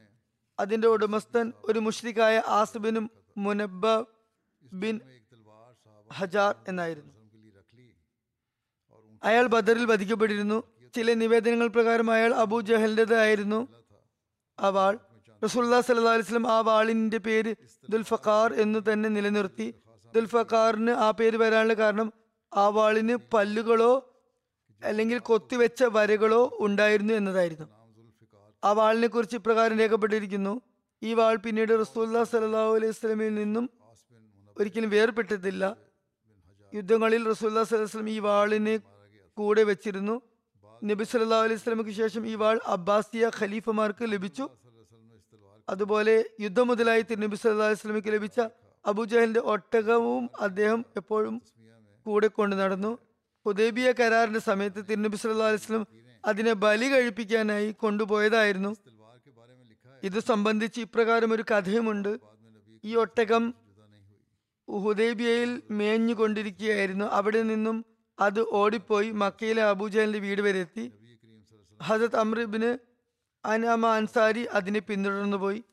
അതിന്റെ ഉടമസ്ഥൻ ഒരു മുഷ്രിഖായ ആസിബിനും മുനബ്ബ ബിൻ ഹജാർ എന്നായിരുന്നു. അയാൾ ബദറിൽ വധിക്കപ്പെട്ടിരുന്നു. ചില നിവേദനങ്ങൾ പ്രകാരം അയാൾ അബു ജഹലിന്റെതായിരുന്നു ആ വാൾ റസൂല്ലാ സല്ലാ അലിസ്ലം ആ വാളിന്റെ പേര് ദുൽഫഖാർ എന്ന് തന്നെ നിലനിർത്തി. ദുൽഫഖാറിന് ആ പേര് വരാനുള്ള കാരണം ആ വാളിന് പല്ലുകളോ അല്ലെങ്കിൽ കൊത്തിവെച്ച വരകളോ ഉണ്ടായിരുന്നു എന്നതായിരുന്നു. ആ വാളിനെ കുറിച്ച് ഇപ്രകാരം രേഖപ്പെട്ടിരിക്കുന്നു. ഈ വാൾ പിന്നീട് റസൂല്ലാ സല്ലാഹു അലൈഹി സ്വലമിൽ നിന്നും ഒരിക്കലും വേർപെട്ടതില്ല യുദ്ധങ്ങളിൽ റസൂല്ലാ വസല്ലം ഈ വാളിനെ കൂടെ വെച്ചിരുന്നു. നബി സല്ലാ അലൈഹി വസല്ലമക്ക് ശേഷം ഈ വാൾ അബ്ബാസിയ ഖലീഫമാർക്ക് ലഭിച്ചു. അതുപോലെ യുദ്ധം മുതലായി തിരുനബി സല്ലാ വസ്ലമിക്ക് ലഭിച്ച അബുജഹലിന്റെ ഒട്ടകവും അദ്ദേഹം എപ്പോഴും കൂടെ കൊണ്ടു നടന്നു. ഹുദൈബിയ കരാറിന്റെ സമയത്ത് തിരുനബി സല്ലാ അലൈഹി വസല്ലം അതിനെ ബലി കഴിപ്പിക്കാനായി കൊണ്ടുപോയതായിരുന്നു. ഇത് സംബന്ധിച്ച് ഇപ്രകാരം ഒരു കഥയുമുണ്ട്. ഈ ഒട്ടകം ഹുദൈബിയയിൽ മേഞ്ഞുകൊണ്ടിരിക്കുകയായിരുന്നു അവിടെ നിന്നും അത് ഓടിപ്പോയി മക്കയിലെ അബൂജഹലിന്റെ വീട് വരെ എത്തി. ഹസത്ത് അമ്രിബിന് അനാമ അൻസാരി അതിനെ പിന്തുടർന്നു പോയി.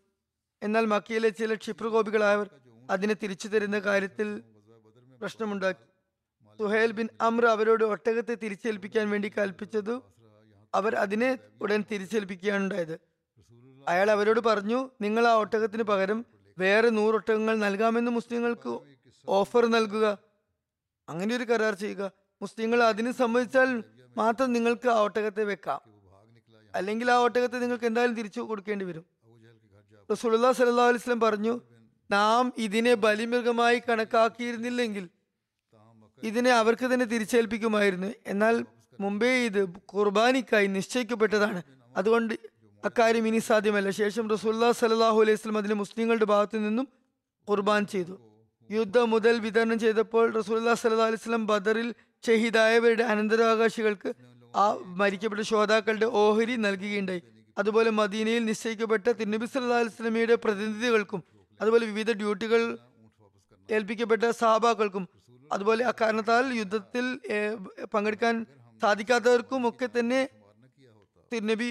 എന്നാൽ മക്കയിലെ ചില ക്ഷിപ്രകോപികളായവർ അതിനെ തിരിച്ചു തരുന്ന കാര്യത്തിൽ പ്രശ്നമുണ്ടാക്കി. സുഹേൽ ബിൻ അമ്ര അവരോട് ഒട്ടകത്തെ തിരിച്ചേൽപ്പിക്കാൻ വേണ്ടി കൽപ്പിച്ചതു അവർ അതിനെ ഉടൻ തിരിച്ചേൽപ്പിക്കുകയാണ് ഉണ്ടായത്. അയാൾ അവരോട് പറഞ്ഞു നിങ്ങൾ ആ ഒട്ടകത്തിന് പകരം വേറെ നൂറൊട്ടകങ്ങൾ നൽകാമെന്ന് മുസ്ലിങ്ങൾക്ക് ഓഫർ നൽകുക. അങ്ങനെ ഒരു കരാർ ചെയ്യുക. മുസ്ലിങ്ങൾ അതിന് സമ്മതിച്ചാൽ മാത്രം നിങ്ങൾക്ക് ആ ഒട്ടകത്തെ വെക്കാം. അല്ലെങ്കിൽ ആ ഒട്ടകത്തെ നിങ്ങൾക്ക് എന്തായാലും തിരിച്ചു കൊടുക്കേണ്ടി വരും. റസൂലുള്ളാഹി സ്വല്ലല്ലാഹു അലൈഹി വസല്ലം പറഞ്ഞു നാം ഇതിനെ ബലിമൃഗമായി കണക്കാക്കിയിരുന്നില്ലെങ്കിൽ ഇതിനെ അവർക്ക് തന്നെ തിരിച്ചേൽപ്പിക്കുമായിരുന്നു. എന്നാൽ മുമ്പേ ഇത് കുർബാനിക്കായി നിശ്ചയിക്കപ്പെട്ടതാണ്. അതുകൊണ്ട് അക്കാര്യം ഇനി സാധ്യമല്ല. ശേഷം റസൂല്ലാ സലാഹു അലൈഹി സ്വലം അതിനെ മുസ്ലിങ്ങളുടെ ഭാഗത്തു നിന്നും കുർബാൻ ചെയ്തു. യുദ്ധം മുതൽ വിതരണം ചെയ്തപ്പോൾ റസൂല്ലാ സല്ലാ അലൈഹി സ്വലം ബദറിൽ ഷഹീദായവരുടെ അനന്തരാവകാശികൾക്ക് ആ മരിക്കപ്പെട്ട ശ്രോതാക്കളുടെ ഓഹരി നൽകുകയുണ്ടായി. അതുപോലെ മദീനയിൽ നിശ്ചയിക്കപ്പെട്ട തിരുനബി സല്ലാ അലൈഹി സ്വലമിയുടെ പ്രതിനിധികൾക്കും അതുപോലെ വിവിധ ഡ്യൂട്ടികൾ ഏൽപ്പിക്കപ്പെട്ട സഹാബാക്കൾക്കും അതുപോലെ അക്കാരണത്താൽ യുദ്ധത്തിൽ പങ്കെടുക്കാൻ സാധിക്കാത്തവർക്കും ഒക്കെ തന്നെ തിരുനബി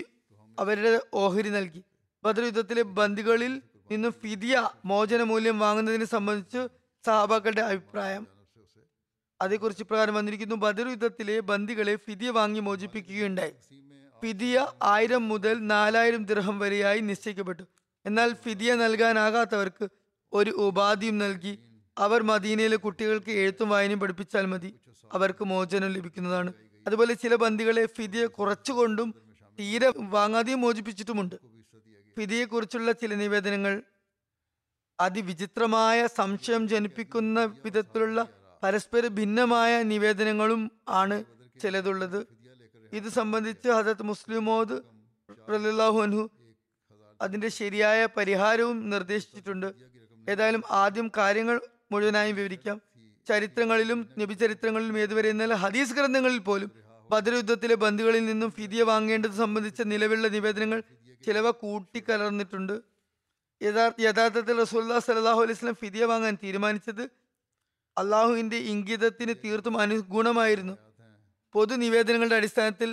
അവരുടെ ഓഹരി നൽകി. ബദർ യുദ്ധത്തിലെ ബന്ദികളിൽ നിന്നും ഫിദിയ മോചന മൂല്യം വാങ്ങുന്നതിനെ സംബന്ധിച്ച് സഹാബാക്കളുടെ അഭിപ്രായം. അതേക്കുറിച്ച് പ്രകാരം വന്നിരിക്കുന്നു. ബദർ യുദ്ധത്തിലെ ബന്ദികളെ ഫിദിയ വാങ്ങി മോചിപ്പിക്കുകയുണ്ടായി. ഫിദിയ ആയിരം മുതൽ നാലായിരം ദിർഹം വരെയായി നിശ്ചയിക്കപ്പെട്ടു. എന്നാൽ ഫിദിയ നൽകാനാകാത്തവർക്ക് ഒരു ഉപാധിയും നൽകി അവർ മദീനയിലെ കുട്ടികൾക്ക് എഴുത്തും വായനയും പഠിപ്പിച്ചാൽ മതി. അവർക്ക് മോചനം ലഭിക്കുന്നതാണ്. അതുപോലെ ചില ബന്ദികളെ ഫിദിയ കുറച്ചുകൊണ്ടും തീരെ വാങ്ങാതെയും മോചിപ്പിച്ചിട്ടുമുണ്ട്. ഫിദിയെക്കുറിച്ചുള്ള ചില നിവേദനങ്ങൾ അതിവിചിത്രമായ സംശയം ജനിപ്പിക്കുന്ന വിധത്തിലുള്ള പരസ്പര ഭിന്നമായ നിവേദനങ്ങളും ആണ് ചിലതുള്ളത്. ഇത് സംബന്ധിച്ച് ഹജത് മുസ്ലിമോദ് അൻഹു അതിന്റെ ശരിയായ പരിഹാരവും നിർദ്ദേശിച്ചിട്ടുണ്ട്. ഏതായാലും ആദ്യം കാര്യങ്ങൾ മുഴുവനായും വിവരിക്കാം. ചരിത്രങ്ങളിലും നബിചരിത്രങ്ങളിലും ഏതുവരെ എന്നാൽ ഹദീസ് ഗ്രന്ഥങ്ങളിൽ പോലും ബദർ യുദ്ധത്തിലെ ബന്ദികളിൽ നിന്നും ഫിതിയ വാങ്ങേണ്ടത് സംബന്ധിച്ച നിലവിലുള്ള നിവേദനങ്ങൾ ചിലവ കൂട്ടിക്കലർന്നിട്ടുണ്ട്. യഥാർത്ഥ യഥാർത്ഥത്തിൽ റസൂല്ലാ സലാഹു അലൈഹി സ്വലം ഫിദിയ വാങ്ങാൻ തീരുമാനിച്ചത് അള്ളാഹുവിന്റെ ഇംഗിതത്തിന് തീർത്തും അനുഗുണമായിരുന്നു. പൊതു നിവേദനങ്ങളുടെ അടിസ്ഥാനത്തിൽ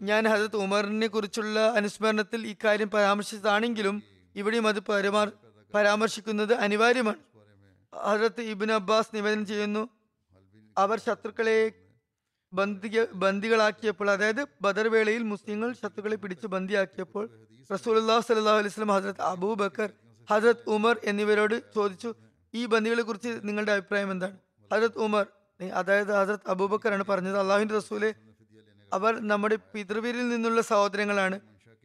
ഞാൻ ഹജത് ഉമറിനെ കുറിച്ചുള്ള അനുസ്മരണത്തിൽ ഇക്കാര്യം പരാമർശിച്ചതാണെങ്കിലും ഇവിടെയും അത് പരമാർ പരാമർശിക്കുന്നത് അനിവാര്യമാണ്. ഹജരത്ത് ഇബിൻ അബ്ബാസ് നിവേദനം ചെയ്യുന്നു അവർ ശത്രുക്കളെ ബന്ധിക ബന്ദികളാക്കിയപ്പോൾ അതായത് ബദർ വേളയിൽ മുസ്ലിങ്ങൾ ശത്രുക്കളെ പിടിച്ച് ബന്ദിയാക്കിയപ്പോൾ റസൂൽ അള്ളാഹു സല്ലാ അലൈഹി സ്വലം ഹജരത് അബൂബക്കർ ഹജരത് ഉമർ എന്നിവരോട് ചോദിച്ചു ഈ ബന്ദികളെ കുറിച്ച് നിങ്ങളുടെ അഭിപ്രായം എന്താണ്? ഹജരത് ഉമർ അതായത് ഹജരത് അബൂബക്കറാണ് പറഞ്ഞത് അള്ളാഹുവിന്റെ റസൂലെ അവർ നമ്മുടെ പിതൃവീരിൽ നിന്നുള്ള സഹോദരങ്ങളാണ്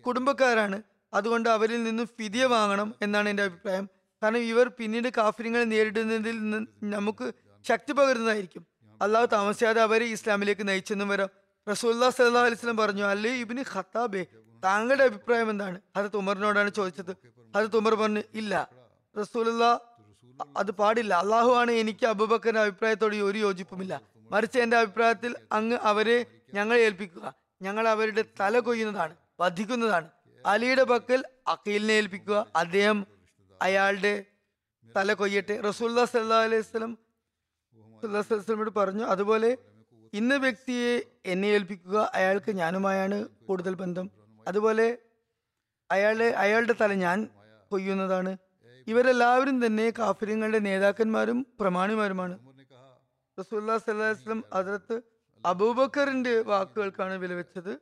കുടുംബക്കാരാണ് അതുകൊണ്ട് അവരിൽ നിന്നും ഫിതിയ വാങ്ങണം എന്നാണ് എന്റെ അഭിപ്രായം. കാരണം ഇവർ പിന്നീട് കാഫര്യങ്ങളെ നേരിടുന്നതിൽ നമുക്ക് ശക്തി പകരുന്നതായിരിക്കും. അള്ളാഹു താമസിയാതെ അവരെ ഇസ്ലാമിലേക്ക് നയിച്ചെന്നും വരാം. റസൂല്ലാ സല്ലാ അലിസ്ലം പറഞ്ഞു അല്ലേ ഇബിന് ഖത്താബെ താങ്കളുടെ അഭിപ്രായം എന്താണ്? ഹജത് ഉമറിനോടാണ് ചോദിച്ചത്. ഹജത് ഉമർ പറഞ്ഞു ഇല്ല റസൂലുള്ള അത് പാടില്ല. അള്ളാഹു ആണ് എനിക്ക് അബുബക്കറിന്റെ അഭിപ്രായത്തോട് ഒരു യോജിപ്പുമില്ല. മറിച്ച് എന്റെ അഭിപ്രായത്തിൽ അങ്ങ് അവരെ ഞങ്ങളെ ഏൽപ്പിക്കുക. ഞങ്ങൾ അവരുടെ തല കൊയ്യുന്നതാണ് വധിക്കുന്നതാണ്. അലിയുടെ പക്കൽ അഖീലിനെ ഏൽപ്പിക്കുക. അദ്ദേഹം അയാളുടെ തല കൊയ്യട്ടെ. റസൂല്ലാ സല്ലാ അലൈഹി സ്വലം സ്വലമോട് പറഞ്ഞു അതുപോലെ ഇന്ന വ്യക്തിയെ എന്നെ ഏൽപ്പിക്കുക അയാൾക്ക് ഞാനുമായാണ് കൂടുതൽ ബന്ധം. അതുപോലെ അയാളെ അയാളുടെ തല ഞാൻ കൊയ്യുന്നതാണ്. ഇവരെല്ലാവരും തന്നെ കാഫര്യങ്ങളുടെ നേതാക്കന്മാരും പ്രമാണിമാരുമാണ്. റസൂല്ലാ സല്ലാസ്ലം ഹജറത്ത് അബൂബക്കറിന്റെ വാക്കുകൾക്കാണ് വിലവെച്ചത്.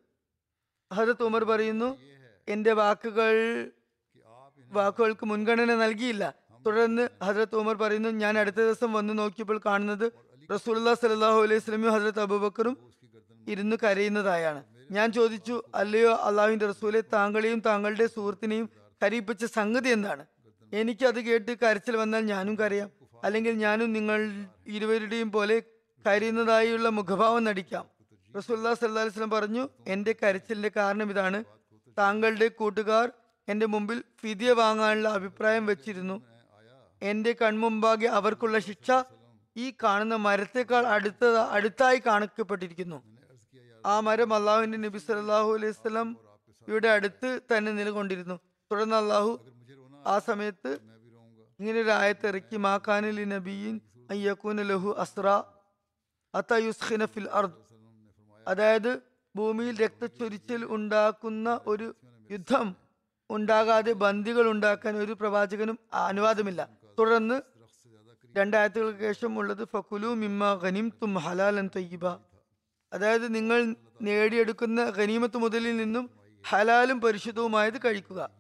ഹജറത്ത് ഉമർ പറയുന്നു എന്റെ വാക്കുകൾ വാക്കുകൾക്ക് മുൻഗണന നൽകിയില്ല. തുടർന്ന് ഹജറത്ത് ഉമർ പറയുന്നു ഞാൻ അടുത്ത ദിവസം വന്നു നോക്കിയപ്പോൾ കാണുന്നത് റസൂല്ലാ സലാഹു അലൈഹി സ്വലമിയും ഹജറത്ത് അബൂബക്കറും ഇരുന്ന് കരയുന്നതായാണ്. ഞാൻ ചോദിച്ചു അല്ലയോ അള്ളാഹുവിന്റെ റസൂലെ താങ്കളെയും താങ്കളുടെ സുഹൃത്തിനെയും കരയിപ്പിച്ച സംഗതി എന്താണ്? എനിക്ക് അത് കേട്ട് കരച്ചിൽ വന്നാൽ ഞാനും കരയാം. അല്ലെങ്കിൽ ഞാനും നിങ്ങൾ ഇരുവരുടെയും പോലെ കരയുന്നതായുള്ള മുഖഭാവം നടിക്കാം. റസൂല്ലാ സല്ലാ വസ്ലം പറഞ്ഞു എന്റെ കരച്ചിലിന്റെ കാരണം ഇതാണ്. താങ്കളുടെ കൂട്ടുകാർ എന്റെ മുമ്പിൽ ഫിതിയ വാങ്ങാനുള്ള അഭിപ്രായം വെച്ചിരുന്നു. എന്റെ കൺമുമ്പാകെ അവർക്കുള്ള ശിക്ഷ ഈ കാണുന്ന മരത്തേക്കാൾ അടുത്ത അടുത്തായി കാണിക്കപ്പെട്ടിരിക്കുന്നു. ആ മരം അള്ളാഹുവിന്റെ നബി സല്ലാഹു അലൈഹി സ്വലം ഇവിടെ അടുത്ത് തന്നെ നിലകൊണ്ടിരുന്നു. തുടർന്ന് അള്ളാഹു ആ സമയത്ത് ഇങ്ങനെ ഒരു ആയത്ത് ഇറക്കി മാക്കാനിൽ നബിയിൻ അയ്യക്കൂന ലഹു അസ്ര അത്തയുസ്ഖിന ഫിൽ അർദ്. അതായത് ഭൂമിയിൽ രക്തച്ചൊരിച്ചിൽ ഉണ്ടാക്കുന്ന ഒരു യുദ്ധം ഉണ്ടാകാതെ ബന്ദികൾ ഉണ്ടാക്കാൻ ഒരു പ്രവാചകനും അനുവാദമില്ല. തുടർന്ന് രണ്ടായത്തുകൾക്ക് ശേഷം ഉള്ളത് ഫക്കുലു മിമ്മ ഖനിം തും ഹലാലൻ തൊയ്യബ. അതായത് നിങ്ങൾ നേടിയെടുക്കുന്ന ഖനീമത്ത് മുതലിൽ നിന്നും ഹലാലും പരിശുദ്ധവുമായത് കഴിക്കുക.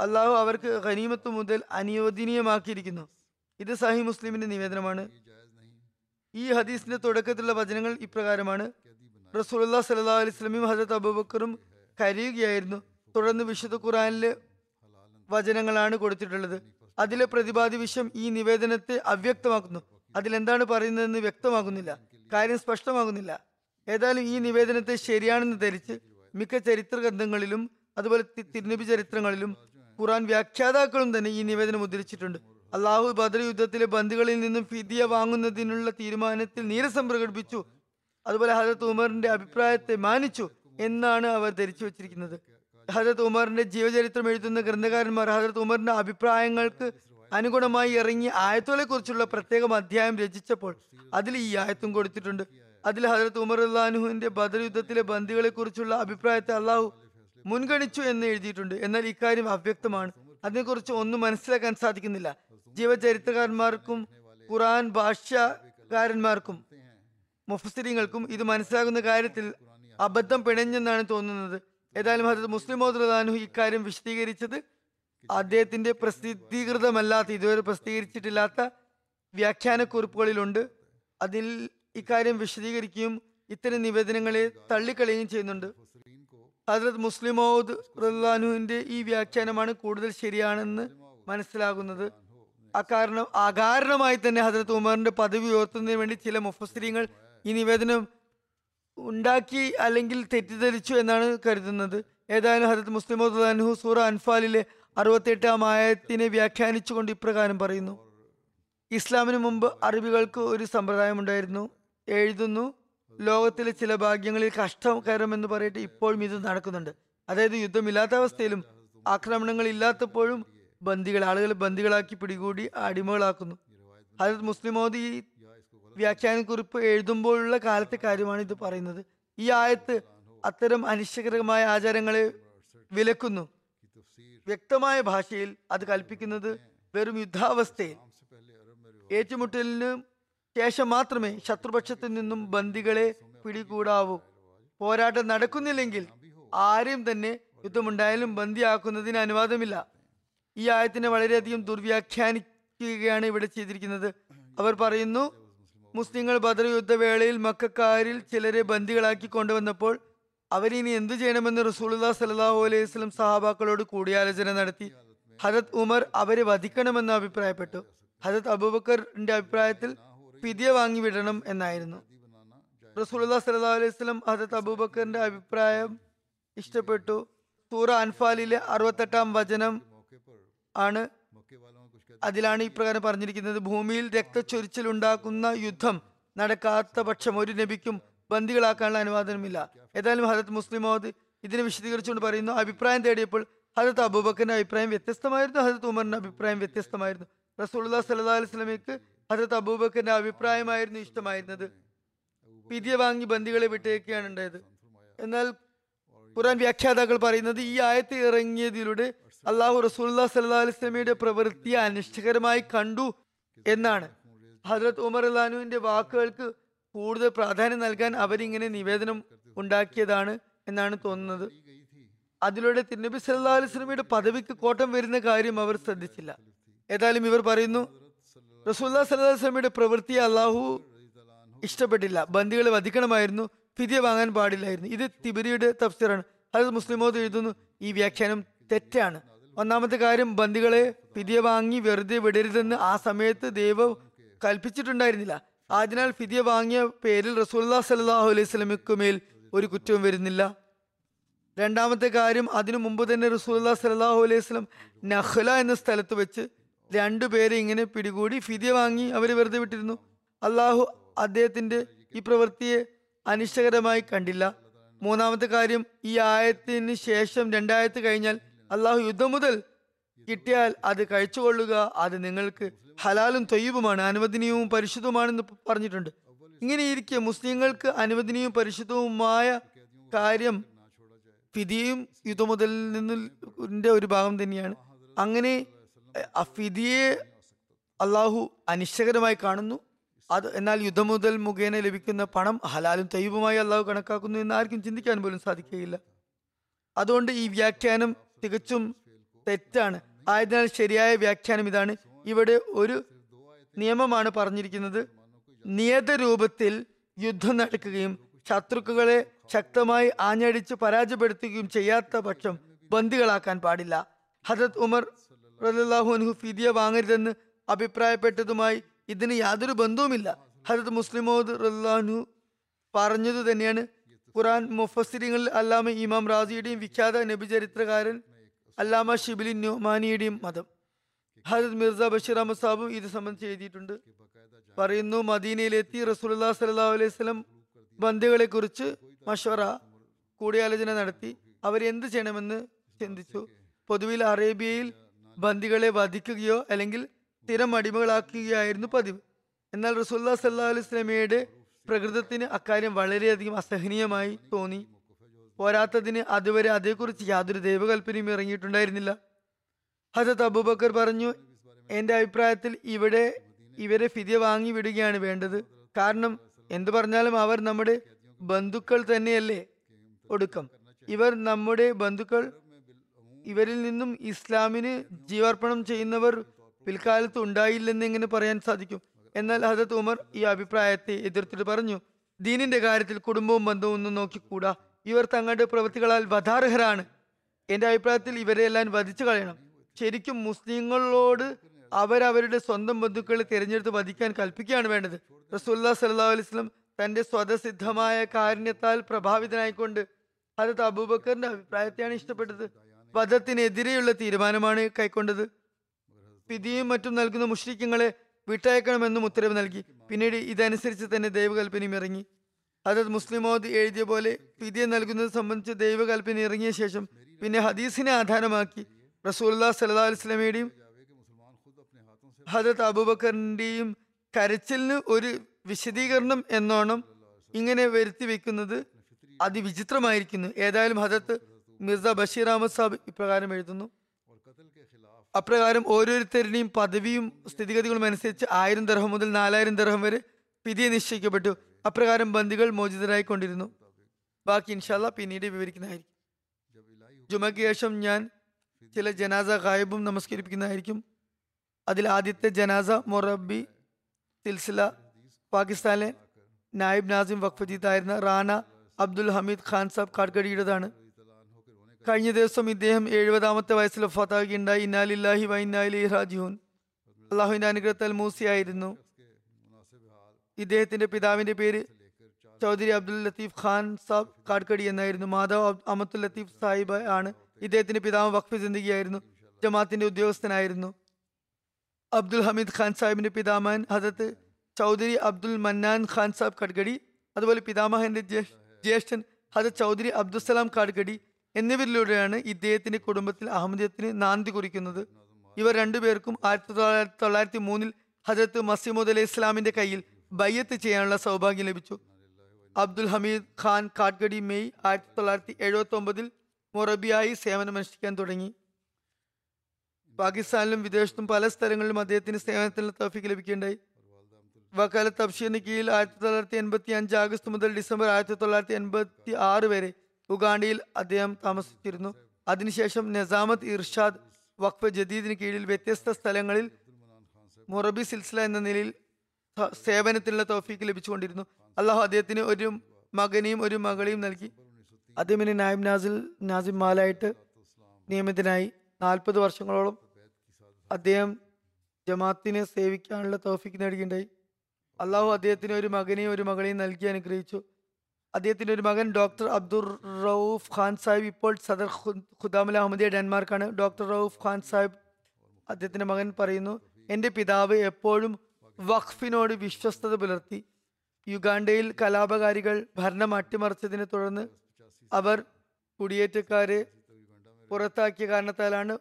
അള്ളാഹു അവർക്ക് ഖനീമത്ത് മുതൽ അനുയോജനീയമാക്കിയിരിക്കുന്നു ഇത് സഹി മുസ്ലിമിന്റെ നിവേദനമാണ്. ഈ ഹദീസിന്റെ തുടക്കത്തിലുള്ള വചനങ്ങൾ ഇപ്രകാരമാണ്. റസൂലുല്ലാ സല്ലാ അലൈഹി സ്വലമിയും അബൂബക്കറും കരയുകയായിരുന്നു. തുടർന്ന് വിശുദ്ധ ഖുറാനിലെ വചനങ്ങളാണ് കൊടുത്തിട്ടുള്ളത്. അതിലെ പ്രതിപാദ്യ വിഷയം ഈ നിവേദനത്തെ അവ്യക്തമാക്കുന്നു. അതിലെന്താണ് പറയുന്നതെന്ന് വ്യക്തമാകുന്നില്ല. കാര്യം സ്പഷ്ടമാകുന്നില്ല. ഏതായാലും ഈ നിവേദനത്തെ ശരിയാണെന്ന് ധരിച്ച് മിക്ക ചരിത്ര ഗ്രന്ഥങ്ങളിലും അതുപോലെ തിരുനബി ചരിത്രങ്ങളിലും ഖുറാൻ വ്യാഖ്യാതാക്കളും തന്നെ ഈ നിവേദനം ഉദ്ധരിച്ചിട്ടുണ്ട്. അള്ളാഹു ബദർ യുദ്ധത്തിലെ ബന്ധുക്കളിൽ നിന്നും ഫിദിയ വാങ്ങുന്നതിനുള്ള തീരുമാനത്തിൽ നീരസം പ്രകടിപ്പിച്ചു. അതുപോലെ ഹജരത് ഉമറിന്റെ അഭിപ്രായത്തെ മാനിച്ചു എന്നാണ് അവർ ധരിച്ചു വച്ചിരിക്കുന്നത്. ഹജരത് ഉമറിന്റെ ജീവചരിത്രം എഴുതുന്ന ഗ്രന്ഥകാരന്മാർ ഹജരത് ഉമറിന്റെ അഭിപ്രായങ്ങൾക്ക് അനുഗുണമായി ഇറങ്ങിയ ആയത്തുകളെ കുറിച്ചുള്ള പ്രത്യേകം അധ്യായം രചിച്ചപ്പോൾ അതിൽ ഈ ആയത്തും കൊടുത്തിട്ടുണ്ട്. അതിൽ ഹജരത് ഉമർ അള്ളാഹുവിന്റെ ബദർ യുദ്ധത്തിലെ ബന്ദികളെ കുറിച്ചുള്ള അഭിപ്രായത്തെ അള്ളാഹു മുൻഗണിച്ചു എന്ന് എഴുതിയിട്ടുണ്ട്. എന്നാൽ ഇക്കാര്യം അവ്യക്തമാണ്. അതിനെക്കുറിച്ച് ഒന്നും മനസ്സിലാക്കാൻ സാധിക്കുന്നില്ല. ജീവചരിത്രകാരന്മാർക്കും ഖുറാൻ ഭാഷകാരന്മാർക്കും മുഫസിരിങ്ങൾക്കും ഇത് മനസ്സിലാകുന്ന കാര്യത്തിൽ അബദ്ധം പിണഞ്ഞെന്നാണ് തോന്നുന്നത്. ഏതായാലും ഹജത് മുസ്ലിം മോദാനു ഇക്കാര്യം വിശദീകരിച്ചത് അദ്ദേഹത്തിന്റെ പ്രസിദ്ധീകൃതമല്ലാത്ത ഇതുവരെ പ്രസിദ്ധീകരിച്ചിട്ടില്ലാത്ത വ്യാഖ്യാനക്കുറിപ്പുകളിലുണ്ട്. അതിൽ ഇക്കാര്യം വിശദീകരിക്കുകയും ഇത്തരം നിവേദനങ്ങളെ തള്ളിക്കളയുകയും ചെയ്യുന്നുണ്ട്. ഹജരത് മുസ്ലിം മൗദ് റഹ്ലാനുവിന്റെ ഈ വ്യാഖ്യാനമാണ് കൂടുതൽ ശരിയാണെന്ന് മനസ്സിലാകുന്നത്. അക്കാരണം അകാരണമായി തന്നെ ഹജ്രത് ഉമറിന്റെ പദവി ഉയർത്തുന്നതിന് വേണ്ടി ചില മുഫസ്ത്രീങ്ങൾ ഈ നിവേദനം ഉണ്ടാക്കി അല്ലെങ്കിൽ തെറ്റിദ്ധരിച്ചു എന്നാണ് കരുതുന്നത്. ഏതായാലും ഹജരത് മുസ്ലിം അൻഹു സൂറ അൻഫാലിലെ അറുപത്തെട്ടാം ആയത്തിനെ വ്യാഖ്യാനിച്ചുകൊണ്ട് ഇപ്രകാരം പറയുന്നു. ഇസ്ലാമിന് മുമ്പ് അറബികൾക്ക് ഒരു സമ്പ്രദായം ഉണ്ടായിരുന്നു എഴുതുന്നു ലോകത്തിലെ ചില ഭാഗ്യങ്ങളിൽ കഷ്ടകരമെന്ന് പറയട്ടെ ഇപ്പോഴും ഇത് നടക്കുന്നുണ്ട്. അതായത് യുദ്ധമില്ലാത്ത അവസ്ഥയിലും ആക്രമണങ്ങൾ ഇല്ലാത്തപ്പോഴും ബന്ദികൾ ആളുകളെ ബന്ദികളാക്കി പിടികൂടി അടിമകളാക്കുന്നു. ഹജരത് മുസ്ലിം മോദി ഈ വ്യാഖ്യാനക്കുറിപ്പ് എഴുതുമ്പോഴുള്ള കാലത്തെ കാര്യമാണ് ഇത് പറയുന്നത്. ഈ ആയത്ത് അത്തരം അനിശ്ചകരമായ ആചാരങ്ങളെ വിലക്കുന്നു. വ്യക്തമായ ഭാഷയിൽ അത് കൽപ്പിക്കുന്നത് വെറും യുദ്ധാവസ്ഥയിൽ. ഏറ്റുമുട്ടലിന് ശേഷം മാത്രമേ ശത്രുപക്ഷത്തിൽ നിന്നും ബന്ദികളെ പിടികൂടാവൂ. പോരാട്ടം നടക്കുന്നില്ലെങ്കിൽ ആരെയും തന്നെ യുദ്ധമുണ്ടായാലും ബന്ദിയാക്കുന്നതിന് അനുവാദമില്ല. ഈ ആയത്തിനെ വളരെയധികം ദുർവ്യാഖ്യാനിക്കുകയാണ് ഇവിടെ ചെയ്തിരിക്കുന്നത്. അവർ പറയുന്നു മുസ്ലിങ്ങൾ ബദർ യുദ്ധവേളയിൽ മക്കാരിൽ ചിലരെ ബന്ദികളാക്കി കൊണ്ടുവന്നപ്പോൾ അവരിനി എന്തു ചെയ്യണമെന്ന് റസൂലുല്ലാ സലാഹു അലൈഹി വസല്ലം സഹാബാക്കളോട് കൂടിയാലോചന നടത്തി. ഹരത് ഉമർ അവരെ വധിക്കണമെന്ന് അഭിപ്രായപ്പെട്ടു. ഹരത് അബൂബക്കറിന്റെ അഭിപ്രായത്തിൽ ഫിദിയ വാങ്ങിവിടണം എന്നായിരുന്നു. റസൂലുല്ലാ സലാഹു അലൈഹി അബൂബക്കറിന്റെ അഭിപ്രായം ഇഷ്ടപ്പെട്ടു. സൂറ അൻഫാലിലെ അറുപത്തെട്ടാം വചനം ആണ്. അതിലാണ് ഇപ്രകാരം പറഞ്ഞിരിക്കുന്നത് ഭൂമിയിൽ രക്തച്ചൊരിച്ചിൽ ഉണ്ടാക്കുന്ന യുദ്ധം നടക്കാത്ത പക്ഷം ഒരു നബിക്കും ബന്ദികളാക്കാനുള്ള അനുവാദനമില്ല. ഏതായാലും ഹജത് മുസ്ലിം മോദ് ഇതിനെ വിശദീകരിച്ചുകൊണ്ട് പറയുന്നു അഭിപ്രായം തേടിയപ്പോൾ ഹജത് അബൂബക്കറിന്റെ അഭിപ്രായം വ്യത്യസ്തമായിരുന്നു ഹജത് ഉമറിന്റെ അഭിപ്രായം വ്യത്യസ്തമായിരുന്നു. റസൂൽ സല്ലല്ലാഹു അലൈഹി ഹജത് അബൂബക്കറിന്റെ അഭിപ്രായമായിരുന്നു ഇഷ്ടമായിരുന്നത്. പിതിയ വാങ്ങി ബന്ദികളെ വിട്ടേക്കുകയാണ് ഉണ്ടായത്. എന്നാൽ ഖുറാൻ വ്യാഖ്യാതാക്കൾ പറയുന്നത് ഈ ആയത്ത് ഇറങ്ങിയതിലൂടെ അള്ളാഹു റസൂല്ലാ സല്ലാ പ്രവൃത്തിയെ അനിഷ്ടകരമായി കണ്ടു എന്നാണ്. ഹജരത് ഉമർ അല്ലാനുവിന്റെ വാക്കുകൾക്ക് കൂടുതൽ പ്രാധാന്യം നൽകാൻ അവരിങ്ങനെ നിവേദനം ഉണ്ടാക്കിയതാണ് എന്നാണ് തോന്നുന്നത്. അതിലൂടെ തിരുനബി സല്ലാ അലിസ്ലമിയുടെ പദവിക്ക് കോട്ടം വരുന്ന കാര്യം അവർ ശ്രദ്ധിച്ചില്ല. ഏതായാലും ഇവർ പറയുന്നു റസൂല്ലാ സലഹുസ്ലമിയുടെ പ്രവൃത്തി അള്ളാഹു ഇഷ്ടപ്പെട്ടില്ല. ബന്ദികളെ വധിക്കണമായിരുന്നു. ഫിതിയ വാങ്ങാൻ പാടില്ലായിരുന്നു. ഇത് തിബിരിയുടെ തഫ്സീറാണ്. അത് മുസ്ലിമോത് എഴുതുന്നു ഈ വ്യാഖ്യാനം തെറ്റാണ്. ഒന്നാമത്തെ കാര്യം ബന്ദികളെ ഫിതിയ വാങ്ങി വെറുതെ വിടരുതെന്ന് ആ സമയത്ത് ദൈവം കൽപ്പിച്ചിട്ടുണ്ടായിരുന്നില്ല. അതിനാൽ ഫിതിയ വാങ്ങിയ പേരിൽ റസൂല്ലാ സലാഹു അലൈഹി സ്വലമിക്ക് മേൽ ഒരു കുറ്റവും വരുന്നില്ല. രണ്ടാമത്തെ കാര്യം അതിനു മുമ്പ് തന്നെ റസൂല്ലാ സലാഹു അലൈഹി സ്വലം നഹ്ല എന്ന സ്ഥലത്ത് വെച്ച് രണ്ടുപേരെ ഇങ്ങനെ പിടികൂടി ഫിതിയ വാങ്ങി അവരെ വെറുതെ വിട്ടിരുന്നു. അള്ളാഹു അദ്ദേഹത്തിന്റെ ഈ പ്രവൃത്തിയെ അനിഷ്ടകരമായി കണ്ടില്ല. മൂന്നാമത്തെ കാര്യം ഈ ആയത്തിന് ശേഷം രണ്ടായത്ത് കഴിഞ്ഞാൽ അള്ളാഹു യുദ്ധം മുതൽ കിട്ടിയാൽ അത് കഴിച്ചുകൊള്ളുക അത് നിങ്ങൾക്ക് ഹലാലും തൊയ്യുമാണ് അനുവദനീയവും പരിശുദ്ധവുമാണെന്ന് പറഞ്ഞിട്ടുണ്ട്. ഇങ്ങനെ ഇരിക്കെ മുസ്ലിങ്ങൾക്ക് അനുവദനീയവും പരിശുദ്ധവുമായ കാര്യം ഫിദിയും യുദ്ധമുതലിൽ നിന്നിന്റെ ഒരു ഭാഗം തന്നെയാണ്. അങ്ങനെ അഹ് ഫിദിയെ അള്ളാഹു അനിശ്ചകരമായി കാണുന്നു. അത് എന്നാൽ യുദ്ധം മുതൽ മുഖേന ലഭിക്കുന്ന പണം ഹലാലും തൈവുമായി അള്ളാഹു കണക്കാക്കുന്നു എന്ന് ആർക്കും ചിന്തിക്കാൻ പോലും സാധിക്കുകയില്ല. അതുകൊണ്ട് ഈ വ്യാഖ്യാനം തികച്ചും തെറ്റാണ്. ആയതിനാൽ ശരിയായ വ്യാഖ്യാനം ഇതാണ്. ഇവിടെ ഒരു നിയമമാണ് പറഞ്ഞിരിക്കുന്നത്. നിയത രൂപത്തിൽ യുദ്ധം നടക്കുകയും ശത്രുക്കളെ ശക്തമായി ആഞ്ഞടിച്ച് പരാജയപ്പെടുത്തുകയും ചെയ്യാത്ത പക്ഷം ബന്ദികളാക്കാൻ പാടില്ല. ഹജത് ഉമർ റലാഹു അൻഹു ഫിദിയ വാങ്ങരുതെന്ന് അഭിപ്രായപ്പെട്ടതുമായി ഇതിന് യാതൊരു ബന്ധവുമില്ല. ഹജത് മുസ്ലിമോദ് റല്ലാഹു പറഞ്ഞതു തന്നെയാണ്. ഖുറാൻ മുഫസിരിങ്ങളിൽ അല്ലാമ ഇമാം റാസിയുടെയും വിഖ്യാത നബിചരിത്രകാരൻ അല്ലാമ ഷിബിലി ന്യൂമാനിയുടെയും മതം. ഹജത് മിർസ ബഷീർ അഹമ്മദ് സാബും ഇത് സംബന്ധിച്ച് എഴുതിയിട്ടുണ്ട്. പറയുന്നു മദീനയിലെത്തി റസൂലുല്ലാ സല്ലാ അലൈഹി സ്വലം ബന്ധികളെ കുറിച്ച് മഷറ കൂടിയാലോചന നടത്തി. അവരെന്ത് ചെയ്യണമെന്ന് ചിന്തിച്ചു. പൊതുവിൽ അറേബ്യയിൽ ബന്ദികളെ വധിക്കുകയോ അല്ലെങ്കിൽ സ്ഥിരം അടിമകളാക്കുകയായിരുന്നു പതിവ്. എന്നാൽ റസൂല്ലാ സല്ലാ അലൈഹി സ്വലമയുടെ പ്രകൃതത്തിന് അക്കാര്യം വളരെയധികം അസഹനീയമായി തോന്നി. പോരാത്തതിന് അതുവരെ അതേക്കുറിച്ച് യാതൊരു ദൈവകൽപ്പനയും ഇറങ്ങിയിട്ടുണ്ടായിരുന്നില്ല. ഹജത് അബൂബക്കർ പറഞ്ഞു എന്റെ അഭിപ്രായത്തിൽ ഇവിടെ ഇവരെ ഫിതിയ വാങ്ങി വിടുകയാണ് വേണ്ടത്. കാരണം എന്തു പറഞ്ഞാലും അവർ നമ്മുടെ ബന്ധുക്കൾ തന്നെയല്ലേ? ഒടുക്കം. ഇവർ നമ്മുടെ ബന്ധുക്കൾ ഇവരിൽ നിന്നും ഇസ്ലാമിന് ജീവാർപ്പണം ചെയ്യുന്നവർ പിൽക്കാലത്ത് ഉണ്ടായില്ലെന്ന് എങ്ങനെ പറയാൻ സാധിക്കും? എന്നാൽ ഹജത് ഉമർ ഈ അഭിപ്രായത്തെ എതിർത്തിട്ട് പറഞ്ഞു ദീനിന്റെ കാര്യത്തിൽ കുടുംബവും ബന്ധവും ഒന്നും നോക്കിക്കൂടാ. ഇവർ തങ്ങളുടെ പ്രവൃത്തികളാൽ വധാർഹരാണ് എന്റെ അഭിപ്രായത്തിൽ ഇവരെല്ലാം വധിച്ചു കളയണം. ശരിക്കും മുസ്ലിങ്ങളോട് അവരവരുടെ സ്വന്തം ബന്ധുക്കളെ തിരഞ്ഞെടുത്ത് വധിക്കാൻ കൽപ്പിക്കുകയാണ് വേണ്ടത്. റസൂല്ലാ സല്ലാ അലൈസ്ലം തന്റെ സ്വതസിദ്ധമായ കാരുണ്യത്താൽ പ്രഭാവിതനായിക്കൊണ്ട് ഹജത് അബൂബക്കറിന്റെ അഭിപ്രായത്തെയാണ് ഇഷ്ടപ്പെട്ടത്. വധത്തിനെതിരെയുള്ള തീരുമാനമാണ് കൈക്കൊണ്ടത്. പിതിയും മറ്റും നൽകുന്ന മുഷ്രിക്കങ്ങളെ വിട്ടയക്കണമെന്നും ഉത്തരവ് നൽകി. പിന്നീട് ഇതനുസരിച്ച് തന്നെ ദൈവകൽപ്പനയും ഇറങ്ങി. അതത് മുസ്ലിമോദ് എഴുതിയ പോലെ പിതിയെ നൽകുന്നത് സംബന്ധിച്ച് ദൈവകൽപ്പന ഇറങ്ങിയ ശേഷം പിന്നെ ഹദീസിനെ ആധാരമാക്കി റസൂല്ലാ സല്ലാ അലുസ്ലമയുടെയും ഹജത് അബൂബക്കറിന്റെയും കരച്ചിലിന് ഒരു വിശദീകരണം എന്നോണം ഇങ്ങനെ വരുത്തി വെക്കുന്നത് അതിവിചിത്രമായിരിക്കുന്നു. ഏതായാലും ഹജത്ത് മിർസ ബഷീർ അഹമ്മദ് സാബ് ഇപ്രകാരം എഴുതുന്നു. അപ്രകാരം ഓരോരുത്തരുടെയും പദവിയും സ്ഥിതിഗതികളും അനുസരിച്ച് ആയിരം ദർഹം മുതൽ നാലായിരം ദർഹം വരെ പിതിയെ നിശ്ചയിക്കപ്പെട്ടു. അപ്രകാരം ബന്ദികൾ മോചിതരായി കൊണ്ടിരുന്നു ബാക്കി ഇൻഷാല്ല പിന്നീട് വിവരിക്കുന്നതായിരിക്കും. ജുമയ്ക്ക് ശേഷം ഞാൻ ചില ജനാസ ഗായബും നമസ്കരിപ്പിക്കുന്നതായിരിക്കും. അതിൽ ആദ്യത്തെ ജനാസ മൊറബി സിൽസില പാകിസ്ഥാനിലെ നായിബ് നാസിം വഖഫജീത്തായിരുന്ന റാണ അബ്ദുൽ ഹമീദ് ഖാൻ സാബ് കാട്കടിയുടേതാണ് കഴിഞ്ഞ ദിവസം ഇദ്ദേഹം എഴുപതാമത്തെ വയസ്സിൽ വഫാത്താകുകയുണ്ടായി ഇന്നാലില്ലാഹി വൈനാലി റാജിഹുൻ അള്ളാഹുവിന്റെ അനുഗ്രഹത്താൽ മൂസിയായിരുന്നു ഇദ്ദേഹത്തിന്റെ പിതാവിന്റെ പേര് ചൗധരി അബ്ദുൽ ലത്തീഫ് ഖാൻ സാബ് കാട്കടി എന്നായിരുന്നു. മാധവ് അമത്തുൽ ലത്തീഫ് സാഹിബ് ആണ്. ഇദ്ദേഹത്തിന്റെ പിതാവ് വഖഫ് സിന്ദഗിയായിരുന്നു ജമാഅത്തിന്റെ ഉദ്യോഗസ്ഥനായിരുന്നു. അബ്ദുൽ ഹമീദ് ഖാൻ സാഹിബിന്റെ പിതാമൻ ഹസരത്ത് ചൗധരി അബ്ദുൽ മന്നാൻ ഖാൻ സാബ് കഡ്ഗടി അതുപോലെ പിതാമഹന്റെ ജ്യേഷ്- ജ്യേഷ്ഠൻ ഹസരത്ത് ചൗധരി അബ്ദുസലാം കാഡ്ഗടി എന്നിവരിലൂടെയാണ് ഇദ്ദേഹത്തിന്റെ കുടുംബത്തിൽ അഹമ്മദിയത്തിന് നാന്തി കുറിക്കുന്നത്. ഇവർ രണ്ടുപേർക്കും ആയിരത്തി തൊള്ളായിരത്തി തൊള്ളായിരത്തി മൂന്നിൽ ഹജരത്ത് മസീമുദ് അലൈഹി ഇസ്ലാമിന്റെ കയ്യിൽ ബയ്യത്ത് ചെയ്യാനുള്ള സൗഭാഗ്യം ലഭിച്ചു. അബ്ദുൽ ഹമീദ് ഖാൻ കാട്ട്ഗഡി മെയ് ആയിരത്തി തൊള്ളായിരത്തി എഴുപത്തി ഒമ്പതിൽ മൊറബിയായി സേവനമനുഷ്ഠിക്കാൻ തുടങ്ങി. പാകിസ്ഥാനിലും വിദേശത്തും പല സ്ഥലങ്ങളിലും അദ്ദേഹത്തിന് സേവനത്തിനുള്ള തഫീക്ക് ലഭിക്കുകയുണ്ടായി. വക്കാലത്ത് തബ്ഷീറിന് കീഴിൽ ആയിരത്തി തൊള്ളായിരത്തി എൺപത്തി അഞ്ച് ആഗസ്റ്റ് മുതൽ ഡിസംബർ ആയിരത്തി തൊള്ളായിരത്തി എൺപത്തി ആറ് വരെ ഉഗാണ്ടയിൽ അദ്ദേഹം താമസിച്ചിരുന്നു. അതിനുശേഷം നസാമത്ത് ഇർഷാദ് വഖഫ് ജദീദിന് കീഴിൽ വ്യത്യസ്ത സ്ഥലങ്ങളിൽ മൊറബി സിൽസില എന്ന നിലയിൽ സേവനത്തിനുള്ള തോഫീക്ക് ലഭിച്ചുകൊണ്ടിരുന്നു. അള്ളാഹു അദ്ദേഹത്തിന് ഒരു മകനെയും ഒരു മകളെയും നൽകി. അദ്ദേഹത്തിന് നായിബ് നാസിൽ നാസിം മാലായിട്ട് നിയമിതനായി നാൽപ്പത് വർഷങ്ങളോളം അദ്ദേഹം ജമാത്തിനെ സേവിക്കാനുള്ള തോഫിക്ക് നേടുകയുണ്ടായി. അള്ളാഹു അദ്ദേഹത്തിന് ഒരു മകനെയും ഒരു മകളെയും നൽകി അനുഗ്രഹിച്ചു. അദ്ദേഹത്തിന്റെ ഒരു മകൻ ഡോക്ടർ അബ്ദുർ റൌഫ് ഖാൻ സാഹിബ് ഇപ്പോൾ സദർ ഖുദാമുൽ അഹമ്മദിയ ഡെൻമാർക്കാണ്. ഡോക്ടർ റൌഫ് ഖാൻ സാഹിബ് അദ്ദേഹത്തിന്റെ മകൻ പറയുന്നു എന്റെ പിതാവ് എപ്പോഴും വഖഫിനോട് വിശ്വസ്തത പുലർത്തി. യുഗാണ്ടയിൽ കലാപകാരികൾ ഭരണം അട്ടിമറിച്ചതിനെ തുടർന്ന് അവർ കുടിയേറ്റക്കാരെ പുറത്താക്കിയ കാരണത്താലാണ്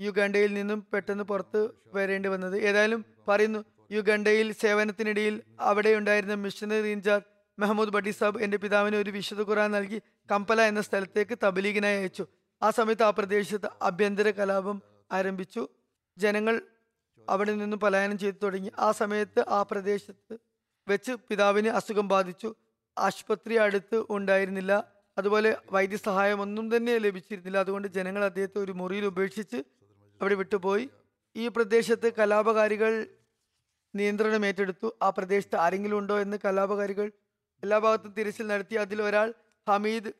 യുഗാണ്ടയിൽ നിന്നും പെട്ടെന്ന് പുറത്ത് വരേണ്ടി വന്നത്. ഏതായാലും പറയുന്നു യുഗണ്ടയിൽ സേവനത്തിനിടയിൽ അവിടെ ഉണ്ടായിരുന്ന missionary in charge Mahmood Bhatti Sahab എന്റെ പിതാവിന് ഒരു വിശുദ്ധ ഖുറാൻ നൽകി കമ്പല എന്ന സ്ഥലത്തേക്ക് തബലീഗിനായി അയച്ചു. ആ സമയത്ത് ആ പ്രദേശത്ത് ആഭ്യന്തര കലാപം ആരംഭിച്ചു. ജനങ്ങൾ അവിടെ നിന്നും പലായനം ചെയ്തു തുടങ്ങി. ആ സമയത്ത് ആ പ്രദേശത്ത് വെച്ച് പിതാവിന് അസുഖം ബാധിച്ചു. ആശുപത്രി അടുത്ത് ഉണ്ടായിരുന്നില്ല. അതുപോലെ വൈദ്യസഹായമൊന്നും തന്നെ ലഭിച്ചിരുന്നില്ല. അതുകൊണ്ട് ജനങ്ങൾ അദ്ദേഹത്തെ ഒരു മുറിയിൽ ഉപേക്ഷിച്ച് അവിടെ വിട്ടുപോയി. ഈ പ്രദേശത്ത് കലാപകാരികൾ നിയന്ത്രണം ഏറ്റെടുത്തു. ആ പ്രദേശത്ത് ആരെങ്കിലും ഉണ്ടോ എന്ന് കലാപകാരികൾ എല്ലാ ഭാഗത്തും തിരച്ചിൽ നടത്തി അതിൽ ഒരാൾ ഹമീദ്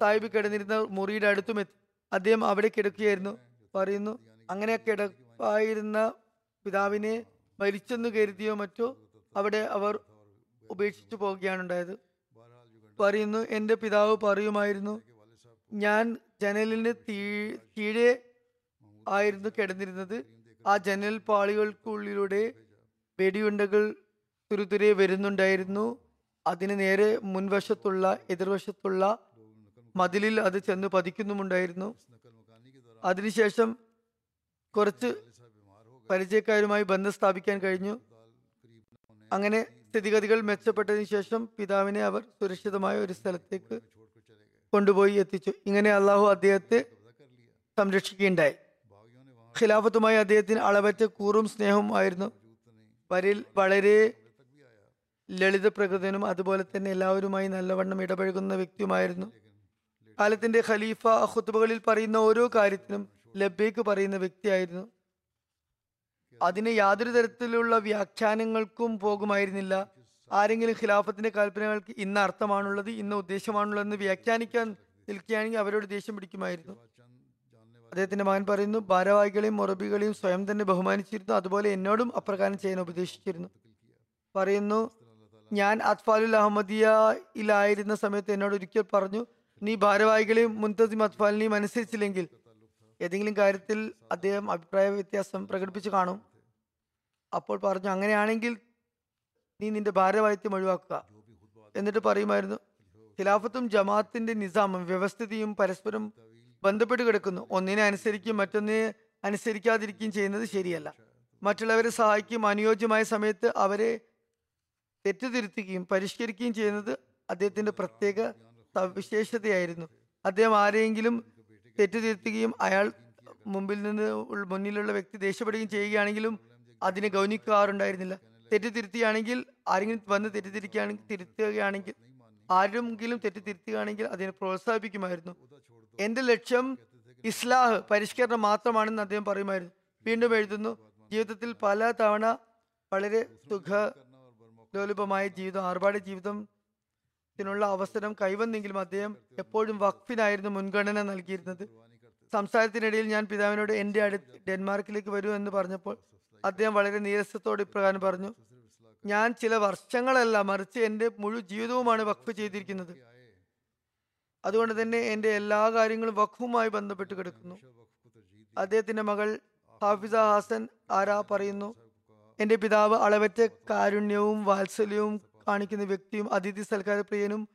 സാഹിബ് കിടന്നിരുന്ന മുറിയുടെ അടുത്തും എത്തി. അദ്ദേഹം അവിടെ കിടക്കുകയായിരുന്നു. പറയുന്നു അങ്ങനെ കിടപ്പായിരുന്ന പിതാവിനെ മരിച്ചെന്ന് കരുതിയോ മറ്റോ? അവിടെ അവർ ഉപേക്ഷിച്ചു പോവുകയാണ് ഉണ്ടായത്. പറയുന്നു എന്റെ പിതാവ് പറയുമായിരുന്നു ഞാൻ ജനലിന് തീ കീഴെ ആയിരുന്നു കിടന്നിരുന്നത്. ആ ജനൽ പാളികൾക്കുള്ളിലൂടെ വെടിയുണ്ടകൾ തുരുതുരെ വരുന്നുണ്ടായിരുന്നു. അതിന് നേരെ മുൻവശത്തുള്ള എതിർവശത്തുള്ള മതിലിൽ അത് ചെന്ന് പതിക്കുന്നുമുണ്ടായിരുന്നു. അതിനുശേഷം കുറച്ച് പരിചയക്കാരുമായി ബന്ധം സ്ഥാപിക്കാൻ കഴിഞ്ഞു. അങ്ങനെ സ്ഥിതിഗതികൾ മെച്ചപ്പെട്ടതിന് ശേഷം പിതാവിനെ അവർ സുരക്ഷിതമായ ഒരു സ്ഥലത്തേക്ക് കൊണ്ടുപോയി എത്തിച്ചു. ഇങ്ങനെ അള്ളാഹു അദ്ദേഹത്തെ സംരക്ഷിക്കുകയുണ്ടായി. ഖിലാഫത്തുമായി അദ്ദേഹത്തിന് അളവറ്റ കൂറും സ്നേഹവും ആയിരുന്നു. വരിൽ വളരെ ലളിത പ്രകൃതനും അതുപോലെ തന്നെ എല്ലാവരുമായി നല്ലവണ്ണം ഇടപഴകുന്ന വ്യക്തിയുമായിരുന്നു. കാലത്തിന്റെ ഖലീഫ ഹുത്തുബകളിൽ പറയുന്ന ഓരോ കാര്യത്തിനും ലബ്ബേക്ക് പറയുന്ന വ്യക്തിയായിരുന്നു. അതിന് യാതൊരു തരത്തിലുള്ള വ്യാഖ്യാനങ്ങൾക്കും പോകുമായിരുന്നില്ല. ആരെങ്കിലും ഖിലാഫത്തിന്റെ കൽപ്പനകൾക്ക് ഇന്ന അർത്ഥമാണുള്ളത് ഇന്ന ഉദ്ദേശമാണുള്ളതെന്ന് വ്യാഖ്യാനിക്കാൻ നിൽക്കുകയാണെങ്കിൽ അവരോട് ദേഷ്യം പിടിക്കുമായിരുന്നു. അദ്ദേഹത്തിന്റെ മകൻ പറയുന്നു ഭാരവാഹികളെയും മുറബികളെയും സ്വയം തന്നെ ബഹുമാനിച്ചിരുന്നു അതുപോലെ എന്നോടും അപ്രകാരം ചെയ്യാൻ ഉപദേശിച്ചിരുന്നു. പറയുന്നു ഞാൻ അത്ഫാലുൽ അഹമ്മദിയയിലായിരുന്ന സമയത്ത് എന്നോട് ഒരിക്കൽ പറഞ്ഞു നീ ഭാരവാഹികളെയും മുൻതസിം അത്ഫാലിനെയും അനുസരിച്ചില്ലെങ്കിൽ ഏതെങ്കിലും കാര്യത്തിൽ അദ്ദേഹം അഭിപ്രായ വ്യത്യാസം പ്രകടിപ്പിച്ചു കാണും. അപ്പോൾ പറഞ്ഞു അങ്ങനെയാണെങ്കിൽ നീ നിന്റെ ഭാരവാഹിത്യം ഒഴിവാക്കുക. എന്നിട്ട് പറയുമായിരുന്നു ഖിലാഫത്തും ജമാഅത്തിന്റെ നിസാമും വ്യവസ്ഥിതിയും പരസ്പരം ബന്ധപ്പെട്ട് കിടക്കുന്നു. ഒന്നിനെ അനുസരിക്കുകയും മറ്റൊന്നിനെ അനുസരിക്കാതിരിക്കുകയും ചെയ്യുന്നത് ശരിയല്ല. മറ്റുള്ളവരെ സഹായിക്കും അനുയോജ്യമായ സമയത്ത് അവരെ തെറ്റുതിരുത്തുകയും പരിഷ്കരിക്കുകയും ചെയ്യുന്നത് അദ്ദേഹത്തിന്റെ പ്രത്യേക സവിശേഷതയായിരുന്നു. അദ്ദേഹം ആരെയെങ്കിലും തെറ്റുതിരുത്തുകയും അയാൾ മുമ്പിൽ നിന്ന് മുന്നിലുള്ള വ്യക്തി ദേഷ്യപ്പെടുകയും ചെയ്യുകയാണെങ്കിലും അതിനെ ഗൗനിക്കാറുണ്ടായിരുന്നില്ല. തെറ്റ് തിരുത്തുകയാണെങ്കിൽ ആരെങ്കിലും വന്ന് തെറ്റിദ്ധരിക്കുകയാണെങ്കിൽ തിരുത്തുകയാണെങ്കിൽ ആരെങ്കിലും തെറ്റിദ്ധരിക്കുകയാണെങ്കിൽ അതിനെ പ്രോത്സാഹിപ്പിക്കുമായിരുന്നു. എന്റെ ലക്ഷ്യം ഇസ്ലാഹ് പരിഷ്കരണം മാത്രമാണെന്ന് അദ്ദേഹം പറയുമായിരുന്നു. വീണ്ടും എഴുതുന്നു ജീവിതത്തിൽ പല തവണ വളരെ സുഖ ലോലുപമായ ജീവിതം ആർഭാട ജീവിതത്തിനുള്ള അവസരം കൈവന്നെങ്കിലും അദ്ദേഹം എപ്പോഴും വഖഫിനായിരുന്നു മുൻഗണന നൽകിയിരുന്നത്. സംസാരത്തിനിടയിൽ ഞാൻ പിതാവിനോട് എന്റെ അടുത്ത് ഡെൻമാർക്കിലേക്ക് വരൂ എന്ന് പറഞ്ഞപ്പോൾ അദ്ദേഹം വളരെ നീരസത്തോടെ ഇപ്രകാരം പറഞ്ഞു ഞാൻ ചില വർഷങ്ങളല്ല മറിച്ച് എന്റെ മുഴു ജീവിതവുമാണ് വഖഫ് ചെയ്തിരിക്കുന്നത്. അതുകൊണ്ട് തന്നെ എന്റെ എല്ലാ കാര്യങ്ങളും വഖഫുമായി ബന്ധപ്പെട്ട് കിടക്കുന്നു. അദ്ദേഹത്തിന്റെ മകൾ ഹാഫിസ ഹാസൻ ആരാ പറയുന്നു? എന്റെ പിതാവ് അളവറ്റ കാരുണ്യവും വാത്സല്യവും കാണിക്കുന്ന വ്യക്തിയും അതിഥി സൽക്കാരപ്രിയനും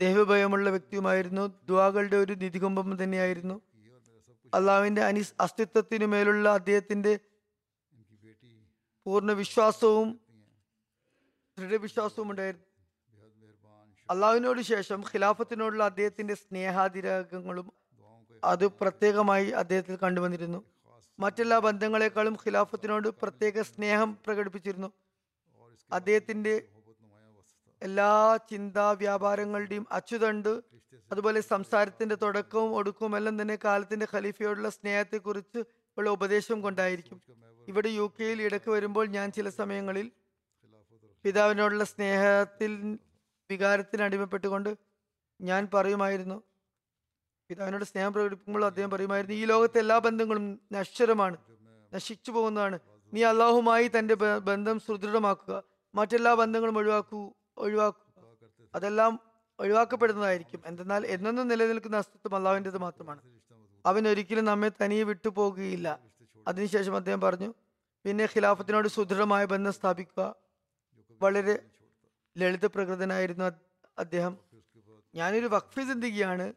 ദേവഭയമുള്ള വ്യക്തിയുമായിരുന്നു. ദ്വാകളുടെ ഒരു നിധികുംഭം തന്നെയായിരുന്നു. അള്ളാവിന്റെ അനി അസ്തിത്വത്തിനു മേലുള്ള അദ്ദേഹത്തിന്റെ പൂർണ വിശ്വാസവും ദൃഢവിശ്വാസവും ഉണ്ടായിരുന്നു. അള്ളാഹുവിനോട് ശേഷം ഖിലാഫത്തിനോടുള്ള അദ്ദേഹത്തിന്റെ സ്നേഹാതിരാഗങ്ങളും അത് പ്രത്യേകമായി അദ്ദേഹത്തിൽ കണ്ടുവന്നിരുന്നു. മറ്റെല്ലാ ബന്ധങ്ങളെക്കാളും ഖിലാഫത്തിനോട് പ്രത്യേക സ്നേഹം പ്രകടിപ്പിച്ചിരുന്നു. അദ്ദേഹത്തിന്റെ എല്ലാ ചിന്താ വ്യാപാരങ്ങളുടെയും അച്ചുതണ്ട് അതുപോലെ സംസാരത്തിന്റെ തുടക്കവും ഒടുക്കവും എല്ലാം തന്നെ കാലത്തിന്റെ ഖലീഫയോടുള്ള സ്നേഹത്തെക്കുറിച്ച് ഉള്ള ഉപദേശം കൊണ്ടായിരിക്കും. ഇവിടെ യു കെയിൽ ഇടയ്ക്ക് വരുമ്പോൾ ഞാൻ ചില സമയങ്ങളിൽ പിതാവിനോടുള്ള സ്നേഹത്തിൽ വികാരത്തിന് അടിമപ്പെട്ടുകൊണ്ട് ഞാൻ പറയുമായിരുന്നു പിതാവിനോട് സ്നേഹം പ്രകടിപ്പിക്കുമ്പോൾ അദ്ദേഹം പറയുമായിരുന്നു ഈ ലോകത്തെ എല്ലാ ബന്ധങ്ങളും നശ്വരമാണ് നശിച്ചു പോകുന്നതാണ്. നീ അള്ളാഹുമായി തന്റെ ബന്ധം സുദൃഢമാക്കുക. മറ്റെല്ലാ ബന്ധങ്ങളും ഒഴിവാക്കൂ ഒഴിവാക്കുക അതെല്ലാം ഒഴിവാക്കപ്പെടുന്നതായിരിക്കും. എന്തെന്നാൽ എന്നെന്നും നിലനിൽക്കുന്ന അസ്തിത്വം അള്ളാഹുവിന്റെത് മാത്രമാണ്. അവൻ ഒരിക്കലും നമ്മെ തനിയെ വിട്ടുപോകുകയില്ല അതിനുശേഷം അദ്ദേഹം പറഞ്ഞു പിന്നെ ഖിലാഫത്തിനോട് സുദൃഢമായ ബന്ധം സ്ഥാപിക്കുക. വളരെ ലളിത പ്രകൃതനായിരുന്നു അദ്- അദ്ദേഹം. ഞാനൊരു വഖഫ് ചിന്തിക്കുകയാണ്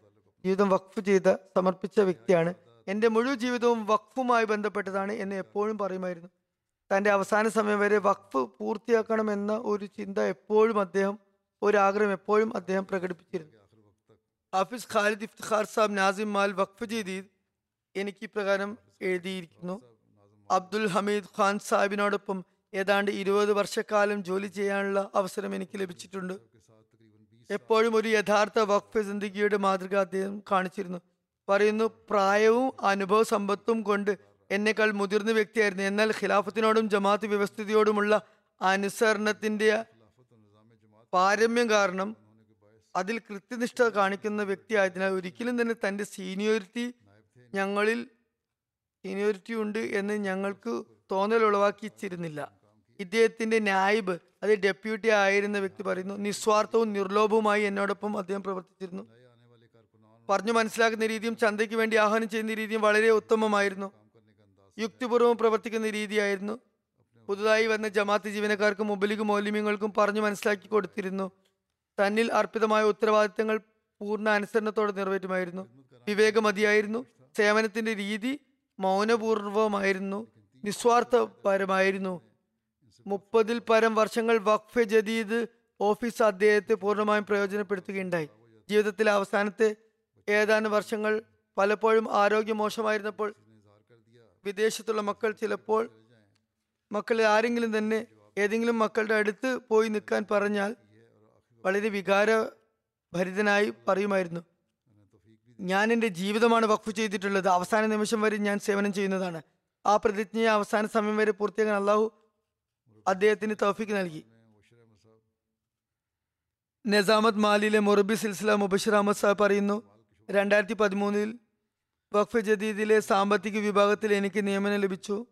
ജീവിതം വഖഫ് ചെയ്ത് സമർപ്പിച്ച വ്യക്തിയാണ്. എന്റെ മുഴുവൻ ജീവിതവും വഖഫുമായി ബന്ധപ്പെട്ടതാണ് എന്ന് എപ്പോഴും പറയുമായിരുന്നു. തന്റെ അവസാന സമയം വരെ വഖഫ് പൂർത്തിയാക്കണമെന്ന ഒരു ചിന്ത എപ്പോഴും അദ്ദേഹം ഒരു ആഗ്രഹം എപ്പോഴും അദ്ദേഹം പ്രകടിപ്പിച്ചിരുന്നു. ഹാഫിസ് ഖാലിദ് ഇഫ്തിഖാർ സാബ് നാസിം മാൽ വഖഫ് ജദീദ് എനിക്ക് ഇപ്രകാരം എഴുതിയിരിക്കുന്നു. അബ്ദുൽ ഹമീദ് ഖാൻ സാഹിബിനോടൊപ്പം ഏതാണ്ട് ഇരുപത് വർഷക്കാലം ജോലി ചെയ്യാനുള്ള അവസരം എനിക്ക് ലഭിച്ചിട്ടുണ്ട്. എപ്പോഴും ഒരു യഥാർത്ഥ വഖഫ് സിന്ദഗിയുടെ മാതൃക അദ്ദേഹം കാണിച്ചിരുന്നു. പറയുന്നു പ്രായവും അനുഭവ സമ്പത്തും കൊണ്ട് എന്നേക്കാൾ മുതിർന്ന വ്യക്തിയായിരുന്നു. എന്നാൽ ഖിലാഫത്തിനോടും ജമാഅത്ത് വ്യവസ്ഥിതിയോടുമുള്ള അനുസരണത്തിന്റെ പാരമ്യം കാരണം അതിൽ കൃത്യനിഷ്ഠ കാണിക്കുന്ന വ്യക്തിയായതിനാൽ ഒരിക്കലും തന്നെ തന്റെ സീനിയോറിറ്റി ഞങ്ങളിൽ സീനിയോറിറ്റി ഉണ്ട് എന്ന് ഞങ്ങൾക്ക് തോന്നൽ ഉളവാക്കിച്ചിരുന്നില്ല. ഇദ്ദേഹത്തിന്റെ നായിബ് അത് ഡെപ്യൂട്ടി ആയിരുന്ന വ്യക്തി പറയുന്നു നിസ്വാർത്ഥവും നിർലോഭവുമായി എന്നോടൊപ്പം അദ്ദേഹം പ്രവർത്തിച്ചിരുന്നു. പറഞ്ഞു മനസ്സിലാക്കുന്ന രീതിയും ചന്തയ്ക്ക് വേണ്ടി ആഹ്വാനം ചെയ്യുന്ന രീതിയും വളരെ ഉത്തമമായിരുന്നു. യുക്തിപൂർവം പ്രവർത്തിക്കുന്ന രീതിയായിരുന്നു. പുതുതായി വന്ന ജമാഅത്ത് ജീവനക്കാർക്കും മുബലിക് മൗലിമ്യങ്ങൾക്കും പറഞ്ഞു മനസ്സിലാക്കി കൊടുത്തിരുന്നു. തന്നിൽ അർപ്പിതമായ ഉത്തരവാദിത്തങ്ങൾ പൂർണ അനുസരണത്തോടെ നിറവേറ്റുമായിരുന്നു. വിവേകമതിയായിരുന്നു. സേവനത്തിന്റെ രീതി മൗനപൂർവമായിരുന്നു നിസ്വാർത്ഥപരമായിരുന്നു. മുപ്പതിൽ പരം വർഷങ്ങൾ വഖഫ് ജദീദ് ഓഫീസ് അദ്ദേഹത്തെ പൂർണമായും പ്രയോജനപ്പെടുത്തുകയുണ്ടായി. ജീവിതത്തിലെ അവസാനത്തെ ഏതാനും വർഷങ്ങൾ പലപ്പോഴും ആരോഗ്യം മോശമായിരുന്നപ്പോൾ വിദേശത്തുള്ള മക്കൾ ചിലപ്പോൾ മക്കളിൽ ആരെങ്കിലും തന്നെ ഏതെങ്കിലും മക്കളുടെ അടുത്ത് പോയി നിൽക്കാൻ പറഞ്ഞാൽ വളരെ വികാരഭരിതനായി പറയുമായിരുന്നു. ഞാൻ എന്റെ ജീവിതമാണ് വഖഫ് ചെയ്തിട്ടുള്ളത്. അവസാന നിമിഷം വരെ ഞാൻ സേവനം ചെയ്യുന്നതാണ്. ആ പ്രതിജ്ഞയെ അവസാന സമയം വരെ പൂർത്തിയാക്കാൻ അള്ളാഹു അദ്ദേഹത്തിന് തൗഫീഖ് നൽകി. നിസാമത് മാലിയിലെ മൊറബി സിൽസില മുബഷിർ അഹമ്മദ് സാഹ് പറയുന്നു രണ്ടായിരത്തി പതിമൂന്നിൽ വഖഫ് ജദീദിലെ സാമ്പത്തിക വിഭാഗത്തിൽ എനിക്ക് നിയമനം ലഭിച്ചു.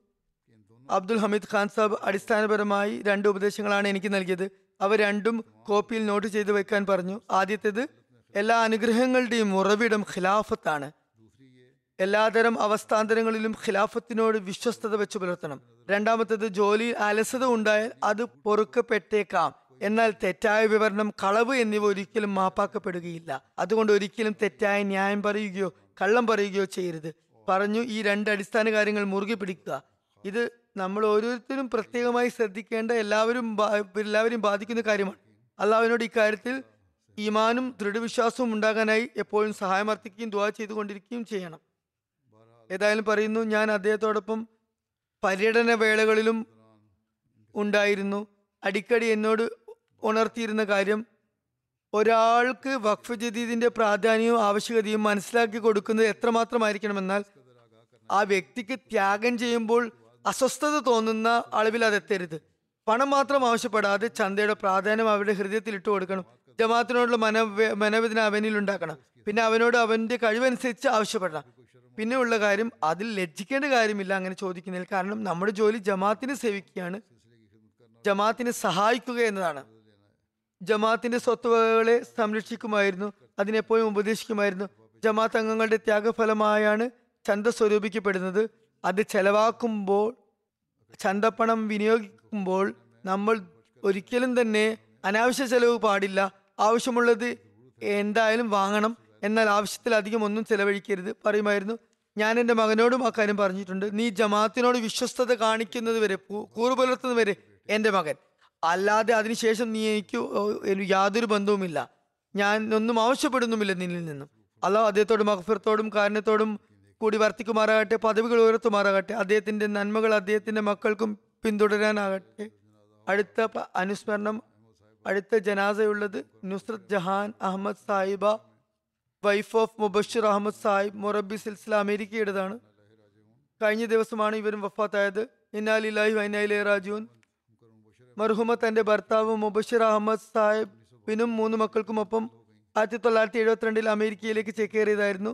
അബ്ദുൽ ഹമീദ് ഖാൻ സാബ് അടിസ്ഥാനപരമായി രണ്ട് ഉപദേശങ്ങളാണ് എനിക്ക് നൽകിയത്. അവ രണ്ടും കോപ്പിയിൽ നോട്ട് ചെയ്ത് വെക്കാൻ പറഞ്ഞു. ആദ്യത്തേത് എല്ലാ അനുഗ്രഹങ്ങളുടെയും ഉറവിടം ഖിലാഫത്താണ്. എല്ലാതരം അവസ്ഥാന്തരങ്ങളിലും ഖിലാഫത്തിനോട് വിശ്വസ്തത വെച്ച് പുലർത്തണം. രണ്ടാമത്തേത് ജോലിയിൽ അലസത ഉണ്ടായാൽ അത് പൊറുക്കപ്പെട്ടേക്കാം. എന്നാൽ തെറ്റായ വിവരണം കളവ് എന്നിവ ഒരിക്കലും മാപ്പാക്കപ്പെടുകയില്ല. അതുകൊണ്ട് ഒരിക്കലും തെറ്റായ ന്യായം പറയുകയോ കള്ളം പറയുകയോ ചെയ്യരുത്. പറഞ്ഞു ഈ രണ്ട് അടിസ്ഥാന കാര്യങ്ങൾ മുറുകെ പിടിക്കുക. ഇത് നമ്മൾ ഓരോരുത്തരും പ്രത്യേകമായി ശ്രദ്ധിക്കേണ്ട എല്ലാവരും എല്ലാവരും ബാധിക്കുന്ന കാര്യമാണ്. അള്ളാഹുവിനോട് ഇക്കാര്യത്തിൽ ഈമാനും ദൃഢവിശ്വാസവും ഉണ്ടാകാനായി എപ്പോഴും സഹായം അർത്ഥിക്കുകയും ദുവാ ചെയ്തുകൊണ്ടിരിക്കുകയും ചെയ്യണം. ഏതായാലും പറയുന്നു ഞാൻ അദ്ദേഹത്തോടൊപ്പം പര്യടന വേളകളിലും ഉണ്ടായിരുന്നു. അടിക്കടി എന്നോട് ഉണർത്തിയിരുന്ന കാര്യം ഒരാൾക്ക് വഖഫ് ജദീദിന്റെ പ്രാധാന്യവും ആവശ്യകതയും മനസ്സിലാക്കി കൊടുക്കുന്നത് എത്രമാത്രമായിരിക്കണമെന്നാൽ ആ വ്യക്തിക്ക് ത്യാഗം ചെയ്യുമ്പോൾ അസ്വസ്ഥത തോന്നുന്ന അളവിൽ അതെത്തരുത് പണം മാത്രം ആവശ്യപ്പെടാതെ ചന്തയുടെ പ്രാധാന്യം അവരുടെ ഹൃദയത്തിൽ ഇട്ടു കൊടുക്കണം. ജമാഅത്തിനോടുള്ള മന മനോവേദന അവനിൽ ഉണ്ടാക്കണം. പിന്നെ അവനോട് അവന്റെ കഴിവനുസരിച്ച് ആവശ്യപ്പെടണം. പിന്നെ ഉള്ള കാര്യം അതിൽ ലജ്ജിക്കേണ്ട കാര്യമില്ല അങ്ങനെ ചോദിക്കുന്നതിൽ കാരണം നമ്മുടെ ജോലി ജമാഅത്തിനെ സേവിക്കുകയാണ്. ജമാഅത്തിനെ സഹായിക്കുക എന്നതാണ്. ജമാഅത്തിന്റെ സ്വത്തുവകകളെ സംരക്ഷിക്കുമായിരുന്നു അതിനെപ്പോഴും ഉപദേശിക്കുമായിരുന്നു. ജമാത്ത് അംഗങ്ങളുടെ ത്യാഗഫലമായാണ് ചന്ത സ്വരൂപിക്കപ്പെടുന്നത്. അത് ചെലവാക്കുമ്പോൾ ചന്തപ്പണം വിനിയോഗിക്കുമ്പോൾ നമ്മൾ ഒരിക്കലും തന്നെ അനാവശ്യ ചെലവ് പാടില്ല. ആവശ്യമുള്ളത് എന്തായാലും വാങ്ങണം. എന്നാൽ ആവശ്യത്തിലധികം ഒന്നും ചെലവഴിക്കരുത് പറയുമായിരുന്നു. ഞാൻ എന്റെ മകനോടും ആ കാര്യം പറഞ്ഞിട്ടുണ്ട്. നീ ജമാഅത്തിനോട് വിശ്വസ്തത കാണിക്കുന്നത് വരെ കൂറു പുലർത്തുന്നത് വരെ എന്റെ മകൻ. അല്ലാതെ അതിനുശേഷം നീ എനിക്ക് യാതൊരു ബന്ധവുമില്ല. ഞാൻ ഒന്നും ആവശ്യപ്പെടുന്നുമില്ല നിന്നിൽ നിന്നും. അല്ല അദ്ദേഹത്തോടും മഹഫിറത്തോടും കാരണത്തോടും കൂടി വർത്തിക്കുമാറാകട്ടെ പദവികൾ ഉയർത്തുമാറാകട്ടെ അദ്ദേഹത്തിന്റെ നന്മകൾ അദ്ദേഹത്തിന്റെ മക്കൾക്കും പിന്തുടരാനാകട്ടെ. അടുത്ത അനുസ്മരണം അടുത്ത ജനാസയുള്ളത് നുസ്രത് ജഹാൻ അഹമ്മദ് സാഹിബ വൈഫ് ഓഫ് മുബഷിർ അഹമ്മദ് സാഹിബ് മൊറബി സിൽസില അമേരിക്കയുടേതാണ്. കഴിഞ്ഞ ദിവസമാണ് ഇവരും വഫാത്തായത്. ഇന്നാലില്ലാഹി വൈനായിലെ രാജുവൻ മർഹുമ തന്റെ ഭർത്താവ് മുബഷിർ അഹമ്മദ് സാഹിബിനും മൂന്ന് മക്കൾക്കുമൊപ്പം ആയിരത്തി തൊള്ളായിരത്തി എഴുപത്തിരണ്ടിൽ അമേരിക്കയിലേക്ക് ചേക്കേറിയതായിരുന്നു.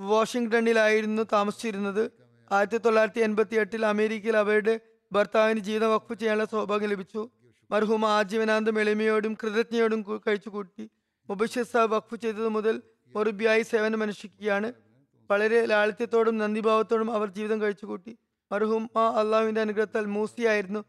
വാഷിങ്ടണിലായിരുന്നു താമസിച്ചിരുന്നത്. ആയിരത്തി തൊള്ളായിരത്തി എൺപത്തി എട്ടിൽ അമേരിക്കയിൽ അവരുടെ ഭർത്താവിന് ജീവിതം വഖഫ് ചെയ്യാനുള്ള സൗഭാഗ്യം ലഭിച്ചു. മർഹൂമ ആജീവനാന്തം എളിമയോടും കൃതജ്ഞയോടും കഴിച്ചു കഴിച്ചുകൂട്ടി മുബഷിർ സാഹിബ് വഖഫ് ചെയ്തത് മുതൽ മൊറുബിയായി സേവനം അനുഷ്ഠിക്കുകയാണ്. വളരെ ലാളിത്യത്തോടും നന്ദിഭാവത്തോടും അവർ ജീവിതം കഴിച്ചുകൂട്ടി. ആ അള്ളാഹുവിന്റെ അനുഗ്രഹത്താൽ മൂസിയായിരുന്നു.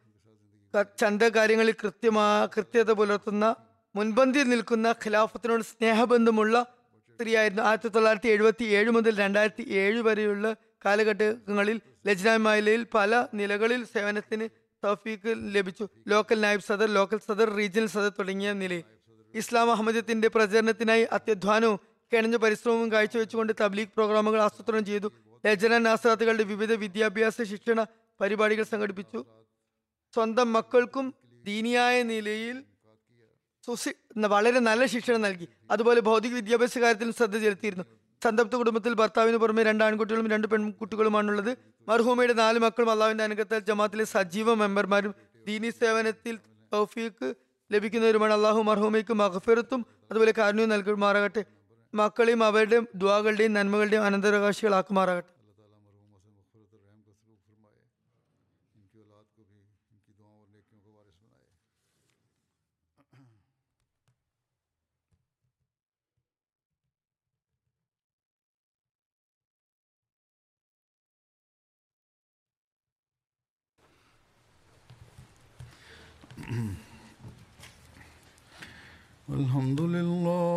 ചന്ത കാര്യങ്ങളിൽ കൃത്യമാ കൃത്യത പുലർത്തുന്ന മുൻപന്തിയിൽ നിൽക്കുന്ന ഖിലാഫത്തിനോട് സ്നേഹബന്ധമുള്ള സ്ത്രീയായിരുന്നു. ആയിരത്തി തൊള്ളായിരത്തി എഴുപത്തി ഏഴ് മുതൽ രണ്ടായിരത്തി ഏഴ് വരെയുള്ള കാലഘട്ടങ്ങളിൽ ലജ്നാമാലയിൽ പല നിലകളിൽ സേവനത്തിന് തൗഫീഖ് ലഭിച്ചു. ലോക്കൽ നായബ് സദർ ലോക്കൽ സദർ റീജിയണൽ സദർ തുടങ്ങിയ നിലയിൽ. ഇസ്ലാം അഹമ്മദത്തിന്റെ പ്രചരണത്തിനായി അത്യധ്വാനവും കിണഞ്ഞ പരിശ്രമവും കാഴ്ചവെച്ചുകൊണ്ട് തബ്ലീഗ് പ്രോഗ്രാമുകൾ ആസൂത്രണം ചെയ്തു. ലജന നാസാദുകളുടെ വിവിധ വിദ്യാഭ്യാസ ശിക്ഷണ പരിപാടികൾ സംഘടിപ്പിച്ചു. സ്വന്തം മക്കൾക്കും ദീനിയായ നിലയിൽ സുശി വളരെ നല്ല ശിക്ഷണം നൽകി. അതുപോലെ ഭൗതിക വിദ്യാഭ്യാസ കാര്യത്തിലും ശ്രദ്ധ ചെലുത്തിയിരുന്നു. സന്തപ്ത കുടുംബത്തിൽ ഭർത്താവിന് പുറമെ രണ്ട് ആൺകുട്ടികളും രണ്ട് പെൺകുട്ടികളുമാണുള്ളത്. മർഹൂമയുടെ നാല് മക്കളും അള്ളാവിന്റെ അനുഗ്രഹത്താൽ ജമാത്തിലെ സജീവ മെമ്പർമാരും ദീനി സേവനത്തിൽ തൗഫീക്ക് ലഭിക്കുന്നവരുമാണ്. അള്ളാഹു മർഹൂമയ്ക്ക് മഹഫിറത്തും അതുപോലെ കാരുണ്യവും നൽകുമാറാകട്ടെ. മക്കളെയും അവരുടെയും ദ്വാകളുടെയും നന്മകളുടെയും അനന്തരാവകാശികളാക്കുമാറാകട്ടെ الحمد لله